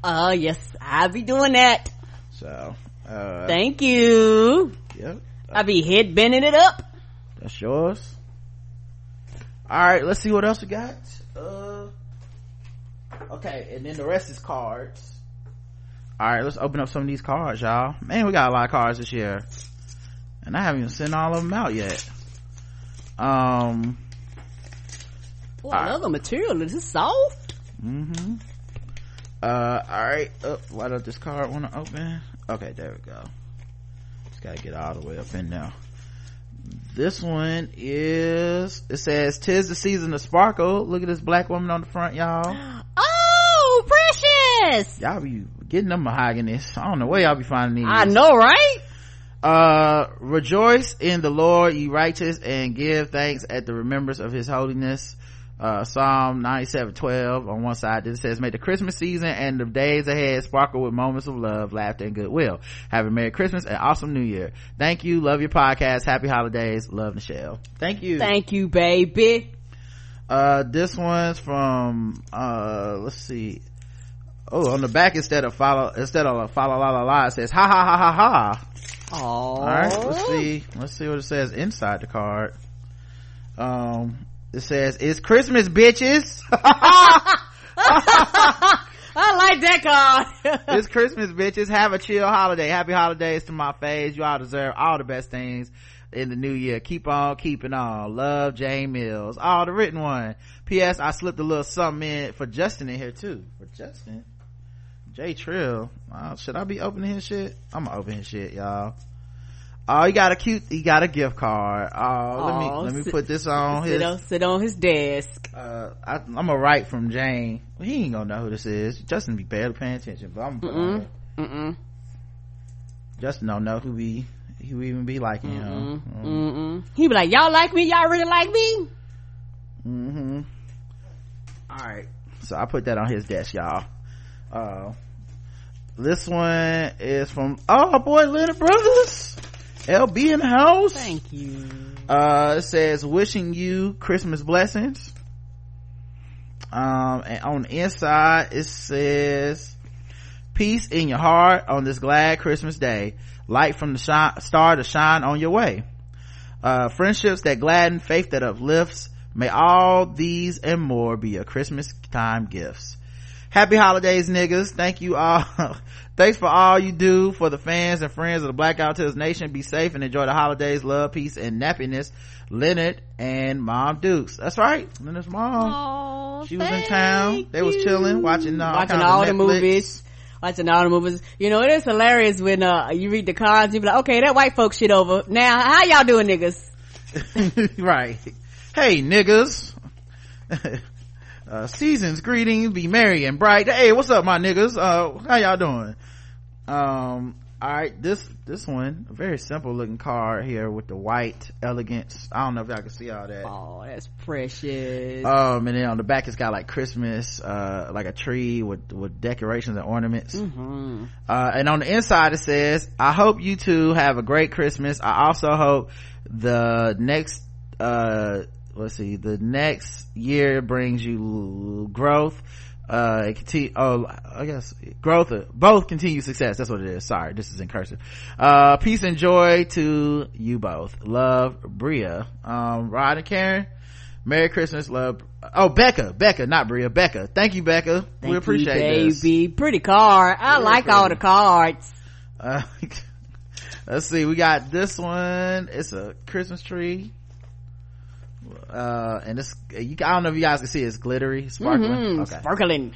Oh, yes, I'll be doing that. so uh Thank you. yep I'll be head bending it up. That's yours. All right, let's see what else we got. Uh, okay, and then the rest is cards. All right, let's open up some of these cards, y'all. Man, we got a lot of cards this year, and I haven't even sent all of them out yet. Um, Oh, I love the material. This is soft. mm-hmm. Uh, all right. Uh, why don't this card want to open? Okay, there we go. Just gotta get all the way up in now. This one is, it says, tis the season of sparkle. Look at this black woman on the front, y'all. Oh, precious! Y'all be getting them mahoganies. I don't know where y'all be finding these. I know, right? Uh, rejoice in the Lord, ye righteous, and give thanks at the remembrance of his holiness. Uh, Psalm 97, 12 on one side. This says, may the Christmas season and the days ahead sparkle with moments of love, laughter, and goodwill. Have a Merry Christmas and awesome New Year. Thank you. Love your podcast. Happy holidays. Love Michelle. Thank you. Thank you, baby. uh this one's from uh let's see oh on the back instead of follow instead of follow la la la it says ha ha ha ha ha Oh, all right let's see let's see what it says inside the card um it says it's christmas bitches I like that card. it's christmas bitches have a chill holiday happy holidays to my faves. you all deserve all the best things in the new year keep on keeping on love jane mills oh the written one ps i slipped a little something in for justin in here too for justin J Trill. Uh, should I be opening his shit? I'm gonna open his shit, y'all. Oh, he got a cute, he got a gift card. Oh, let me, let me sit- put this on sit, his, on, sit on his desk. uh, I, I'm gonna write from Jane. He ain't gonna know who this is. Justin be barely paying attention, but I'm on. Mm-mm. Justin don't know who be, who even be liking him. Mm-mm. He be like, y'all like me? Y'all really like me? Mm-hmm. All right. So I put that on his desk, y'all. Uh, this one is from, oh boy, Leonard Brothers. LB in the house. Thank you. Uh, it says wishing you Christmas blessings. Um, and on the inside it says peace in your heart on this glad Christmas day. Light from the star to shine on your way. Uh, friendships that gladden, faith that uplifts. May all these and more be your Christmas time gifts. Happy holidays, niggas. Thank you all. Thanks for all you do for the fans and friends of the Black Guy Who Tips Nation. Be safe and enjoy the holidays. Love, peace, and nappiness. Leonard and Mom Dukes. That's right. Leonard's mom. Oh, She was in town. They was chilling, watching all watching kinds all the movies. Watching all the movies. You know, it is hilarious when, uh, you read the cards, you be like, okay, that white folk shit over. Now, how y'all doing, niggas? right. Hey, niggas. uh, seasons greetings, be merry and bright. Hey, what's up, my niggas? Uh, how y'all doing? Um, all right this this one a very simple looking card here with the white elegance i don't know if y'all can see all that Oh, that's precious. um and then on the back it's got like christmas uh like a tree with with decorations and ornaments hmm uh and on the inside it says i hope you two have a great christmas i also hope the next uh let's see the next year brings you growth uh continue oh i guess growth uh, both continue success. That's what it is. Sorry this is in cursive. Uh peace and joy to you both. Love bria. Um rod and karen merry christmas love oh becca becca not bria becca. Thank you becca. Thank we appreciate you, this. baby. Pretty card. I Very like all the cards. uh, let's see we got this one. It's a christmas tree uh and this you i don't know if you guys can see it. it's glittery sparkling Mhm, okay Sparkling.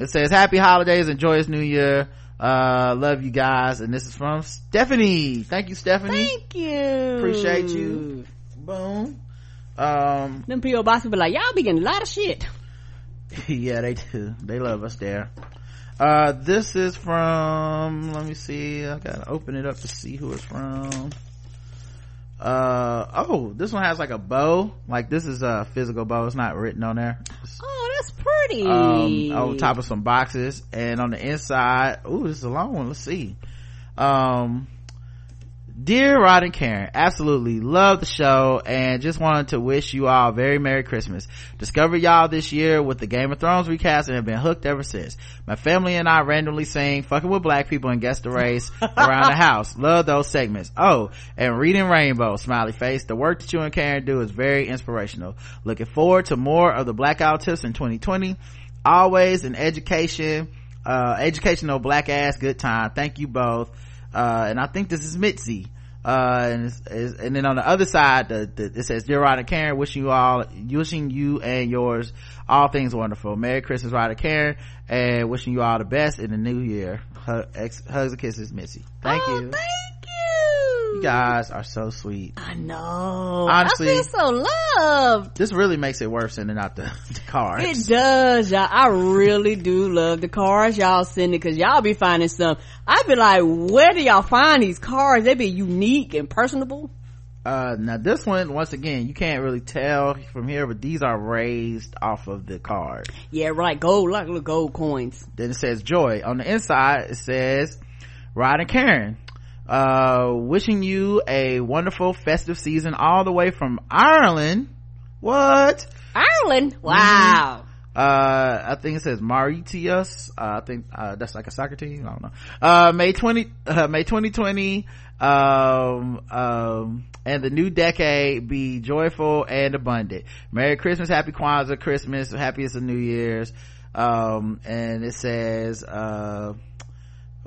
it says happy holidays joyous new year uh love you guys and this is from stephanie thank you stephanie Thank you. Appreciate you. boom um Them P.O. boxes be like, y'all be getting a lot of shit. yeah they do they love us there uh this is from let me see i gotta open it up to see who it's from uh oh this one has like a bow. Like this is a physical bow. It's not written on there. It's, Oh, that's pretty. um on top of some boxes. And on the inside oh this is a long one. Let's see. Um Dear Rod and Karen, absolutely love the show and just wanted to wish you all a very Merry Christmas. Discovered y'all this year with the Game of Thrones recast and have been hooked ever since. My family and I randomly sing fucking with black people and guess the race around the house. Love those segments. Oh, and reading Rainbow, smiley face. The work that you and Karen do is very inspirational. Looking forward to more of the Black Guy Who Tips in 2020. Always an education, uh, educational black ass good time. Thank you both uh, and I think this is Mitzi. Uh, and, it's, it's, and then on the other side, the, the, it says, Dear Rod Karen, wishing you all, wishing you and yours all things wonderful. Merry Christmas, and Karen, and wishing you all the best in the new year. Hug, ex, hugs and kisses, Mitzi. Thank Oh, you. Thank you. You guys are so sweet. I know. Honestly- I feel so loved. This really makes it worth sending out the, the cards. It does, y'all. I really do love the cards y'all sending because y'all be finding some. I be like, where do y'all find these cards? They be unique and personable. uh now this one once again you can't really tell from here but these are raised off of the card Yeah, right. Gold, like little gold coins. then it says joy on the inside it says rod and karen uh wishing you a wonderful festive season all the way from ireland. What? Ireland. Wow. uh i think it says mauritius. Uh, i think uh that's like a soccer team. I don't know. Uh may 20 uh, may 2020 um um and the new decade be joyful and abundant. Merry christmas happy kwanzaa christmas happiest of new year's. Um and it says uh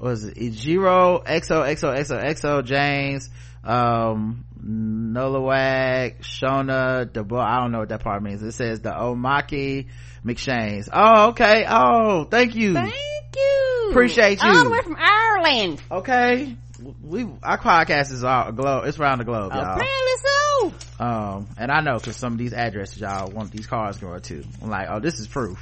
was it? Ijiro XO XO XO XO James um Nolawag Shona Debo I don't know what that part means. It says the Omaki McShanes. Oh okay. Oh thank you. Thank you. Appreciate you. All the way from Ireland. okay. We our podcast is all globe it's around the globe y'all. Apparently so. um and i know because some of these addresses y'all want these cars going to. I'm like oh this is proof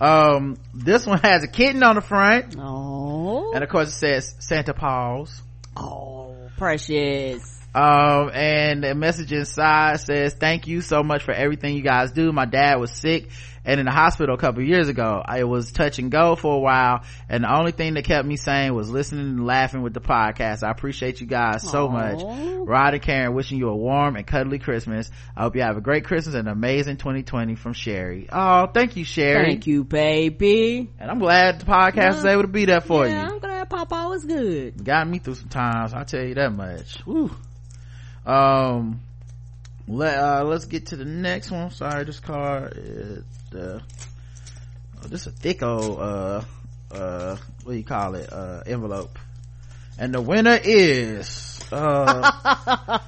um this one has a kitten on the front Oh. and of course it says santa paws Oh, precious. um and the message inside says thank you so much for everything you guys do my dad was sick and in the hospital a couple years ago i was touch and go for a while and the only thing that kept me sane was listening and laughing with the podcast i appreciate you guys so Aw. much rod and karen wishing you a warm and cuddly christmas i hope you have a great christmas and an amazing 2020 from sherry oh thank you sherry Thank you, baby. and i'm glad the podcast is Yeah. able to be there for yeah, you I'm glad Papa was good. got me through some times i'll tell you that much Woo. um let uh let's get to the next one sorry this card is uh oh, this is a thick old uh uh what do you call it uh envelope and the winner is uh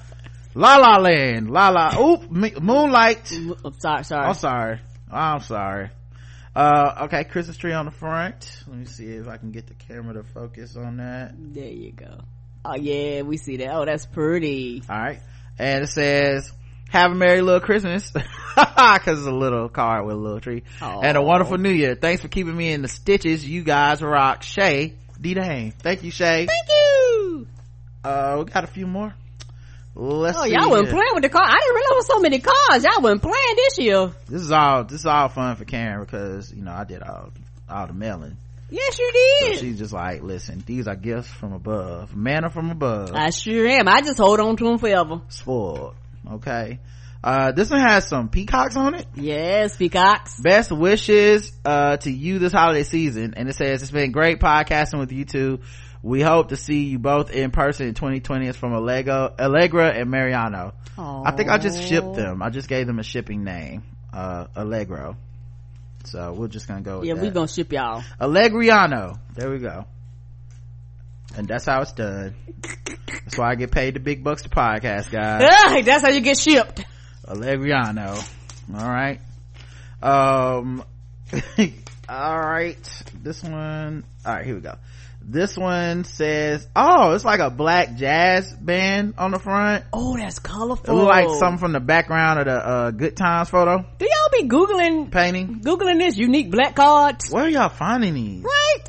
la la land la la oop Me- moonlight I'm sorry, sorry. i'm sorry i'm sorry uh okay christmas tree on the front let me see if i can get the camera to focus on that There you go. Oh yeah, we see that. Oh, that's pretty. all right and it says have a merry little christmas because it's a little card with a little tree Aw. and a wonderful new year thanks for keeping me in the stitches you guys rock shay D-Dane. Thank you, Shay. Thank you. Uh, we got a few more. Let's Oh, y'all wasn't playing with the car. I didn't realize there was so many cars. Y'all wasn't playing this year. This is all, this is all fun for Karen because, you know, I did all, all the mailing. Yes, you So did. she's just like, listen, these are gifts from above. Manna from above. I sure am. I just hold on to them forever. Spoiled. Okay. Uh, this one has some peacocks on it. Yes, peacocks. Best wishes, uh, to you this holiday season. And it says, it's been great podcasting with you two. We hope to see you both in person in 2020. It's from Allego, Allegra and Mariano. I think I just shipped them. I just gave them a shipping name, uh, Allegro. So we're just gonna go with Yeah, we're gonna ship y'all. Allegriano. There we go. And that's how it's done. That's why I get paid the big bucks to podcast, guys. Ah, that's how you get shipped. Allegriano. All right. Um, all right. This one. All right, here we go. This one says, oh, it's like a black jazz band on the front. Oh, that's It colorful. look like something from the background of the, uh, Good Times photo Do y'all be googling painting. googling this unique black cards? Where are y'all finding these? Right.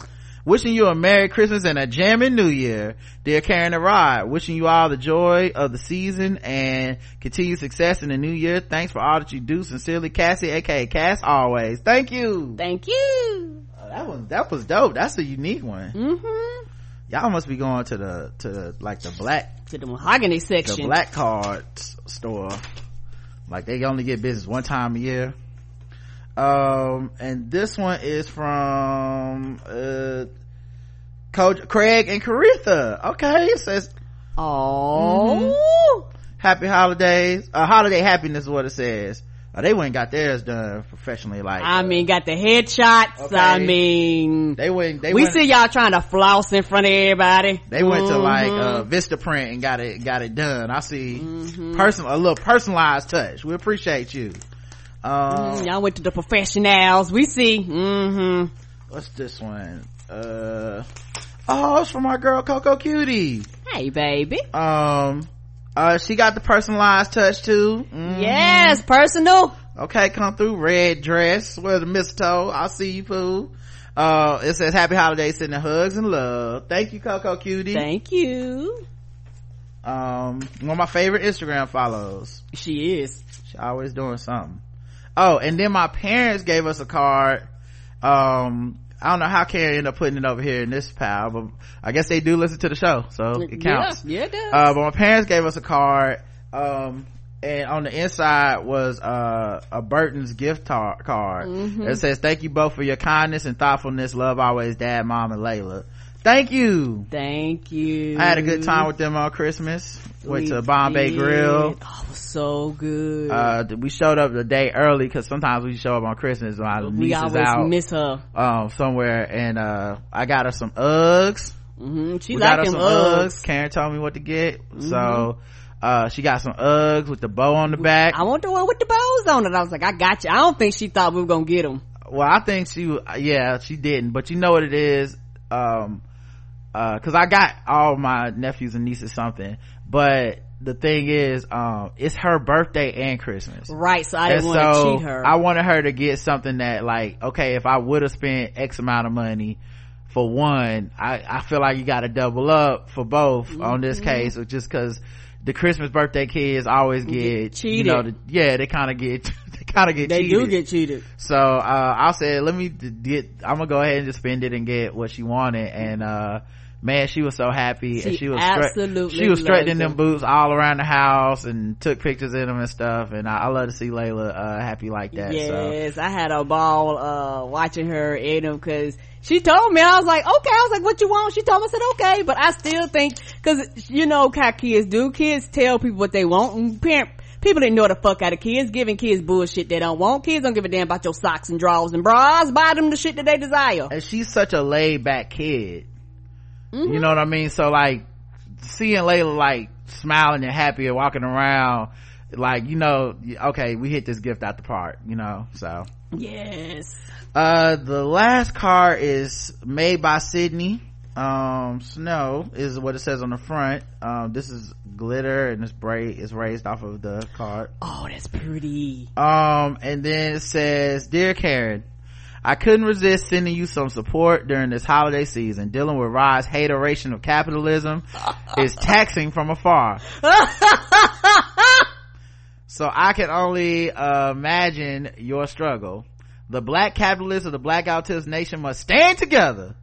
Wishing you a Merry Christmas and a jamming New Year. Dear Karen and Rod, wishing you all the joy of the season and continued success in the new year. Thanks for all that you do. Sincerely, Cassie, aka Cass, always. Thank you. Thank you. Oh, that was that was dope. That's a unique one. Mm-hmm. Y'all must be going to the to the like the black To the mahogany section, the black card store. Like they only get business one time a year. Um, and this one is from uh, Coach Craig and Caritha. Okay, it says Oh. happy holidays. Uh, holiday happiness is what it says. Uh, they went and got theirs done professionally. Like I uh, mean, got the headshots. Okay. I mean, they went. They we went, see y'all trying to floss in front of everybody. They went to like uh Vistaprint and got it got it done. I see Mm-hmm. personal a little personalized touch. We appreciate you. Um Mm, y'all went to the professionals. We see. Mm-hmm. what's this one? Uh oh, it's from our girl Coco Cutie. Hey, baby. Um uh she got the personalized touch too. Mhm. Yes, personal. Okay, come through. Red dress, wear the mistletoe. I'll see you, poo. Uh, it says happy holidays, sending hugs and love. Thank you, Coco Cutie. Thank you. um, one of my favorite Instagram follows. She is. She always doing something. Oh, and then my parents gave us a card. Um, I don't know how Karen ended up putting it over here in this pile, but I guess they do listen to the show, so it counts. Yeah, yeah, it does. Uh, but my parents gave us a card. Um, and on the inside was uh, a Burton's gift tar- card. Mm-hmm. It says, "Thank you both for your kindness and thoughtfulness. Love always, Dad, Mom, and Layla." Thank you. Thank you. I had a good time with them on Christmas. Went We to Bombay did. Grill. Oh, was so good. Uh, we showed up the day early because sometimes we show up on Christmas. My we niece is out miss her. um, somewhere, and uh, I got her some Uggs. hmm She we got her some Uggs. Uggs. Karen told me what to get, so uh, she got some Uggs with the bow on the back. I want the one with the bows on it. I was like, I got you. I don't think she thought we were gonna get them. well, I think she, yeah, she didn't, but you know what it is, um, uh, cause I got all my nephews and nieces something, but the thing is, um, it's her birthday and Christmas. Right, so I didn't And want to so cheat her. I wanted her to get something that like, okay, if I would have spent X amount of money for one, I, I feel like you gotta double up for both on Mm-hmm. this case, just cause the Christmas birthday kids always get, cheated. you know, the, yeah, they kinda get, they kinda get cheated. they cheated. do get cheated. So, uh, I said, let me d- get, I'm gonna go ahead and just spend it and get what she wanted. And, uh, man, she was so happy. and She she was, stre- absolutely she was straightening them boots all around the house and took pictures in them and stuff. And I, I love to see Layla, uh, happy like that. So, Yes, I had a ball uh watching her in them because she told me I was like, okay. I was like, what you want? She told me I said okay, but I still think because you know how kids do. Kids tell people what they want, and parent people know the fuck out of kids, giving kids bullshit they don't want. Kids don't give a damn about your socks and drawers and bras. Buy them the shit that they desire. and she's such a laid back kid. Mm-hmm. You know what I mean? So like, seeing Layla like smiling and happy and walking around, like, you know, okay, we hit this gift out the park, you know, so. Yes. Uh, the last car is made by Sydney. Um, Snow is what it says on the front. Um, this is glitter and it's braid is raised off of the card. Oh, that's pretty. Um, and then it says, Dear Karen, I couldn't resist sending you some support during this holiday season. Dealing with Rod's hateration of capitalism is taxing from afar. so I can only uh, imagine your struggle. The black capitalists of the black autist nation must stand together.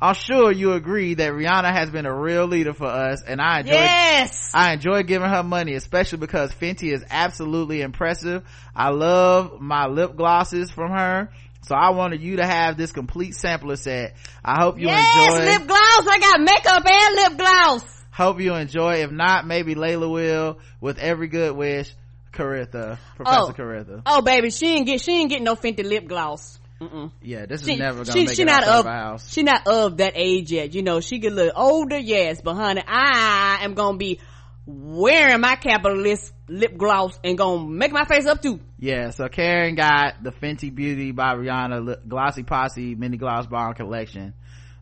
I'm sure you agree that Rihanna has been a real leader for us and I enjoy yes I enjoy giving her money, especially because Fenty is absolutely impressive. I love my lip glosses from her. So I wanted you to have this complete sampler set. I hope you yes enjoy. lip gloss i got makeup and lip gloss Hope you enjoy. If not, maybe Layla will. With every good wish, Caritha, Professor Oh. Caritha. oh baby she ain't get she ain't getting no fenty lip gloss Mm-mm. Yeah, this is never gonna she, make she it not of of she not of that age yet you know she get a little older yes but honey i am gonna be wearing my capitalist lip gloss and gonna make my face up too Yeah, so Karen got the Fenty Beauty by Rihanna Glossy Posse Mini Gloss Bomb collection.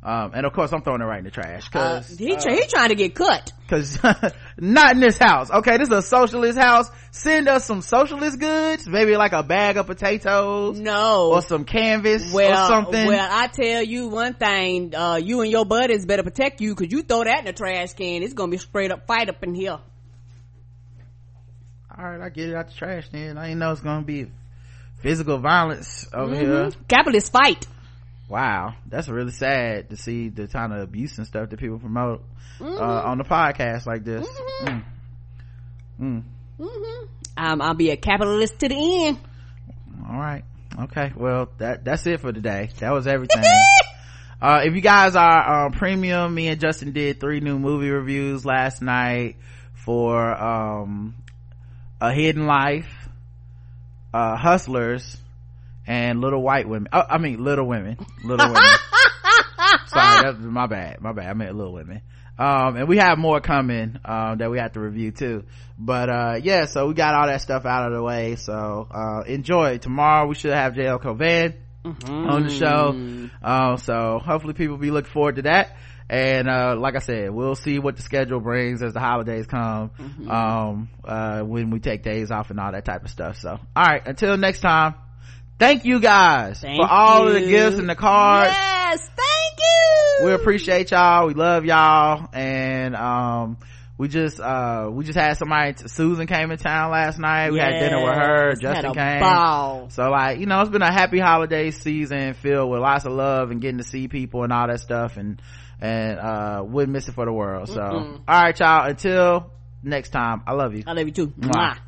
Um, and of course I'm throwing it right in the trash uh, cause, he, try, he trying to get cut cause not in this house. Okay, this is a socialist house. Send us some socialist goods, maybe like a bag of potatoes no or some canvas well, or something. Well, I tell you one thing, uh, you and your buddies better protect you because you throw that in the trash can, it's gonna be straight up fight up in here. All right, I get it out the trash then. I didn't know it's gonna be physical violence over here. Mm-hmm. Capitalist fight. Wow, that's really sad to see the kind of abuse and stuff that people promote Mm-hmm. uh, on the podcast like this. Mm. Mm. Um, I'll be a capitalist to the end. All right, okay. Well, that that's it for today. That was everything. uh, if you guys are uh, premium, me and Justin did three new movie reviews last night for um, A Hidden Life, uh, Hustlers, and Little White Women. Oh, I mean, Little Women. Little Women. Sorry, that's my bad. My bad. I meant Little Women. Um, and we have more coming, um, that we have to review too. But, uh, yeah, so we got all that stuff out of the way. So, uh, enjoy. Tomorrow we should have JL Cauvin on the show. Uh, so hopefully people be looking forward to that. And, uh, like I said, we'll see what the schedule brings as the holidays come, um, uh, when we take days off and all that type of stuff. So, alright, until next time, thank you guys Thank for all of the gifts and the cards. Yes, thank you. we appreciate y'all. We love y'all. And um we just uh we just had somebody susan came in town last night. We had dinner with her. Justin came. Ball. so like you know it's been a happy holiday season filled with lots of love and getting to see people and all that stuff and and uh wouldn't miss it for the world. So all right y'all. Until next time. I love you. I love you too. Mwah. Mwah.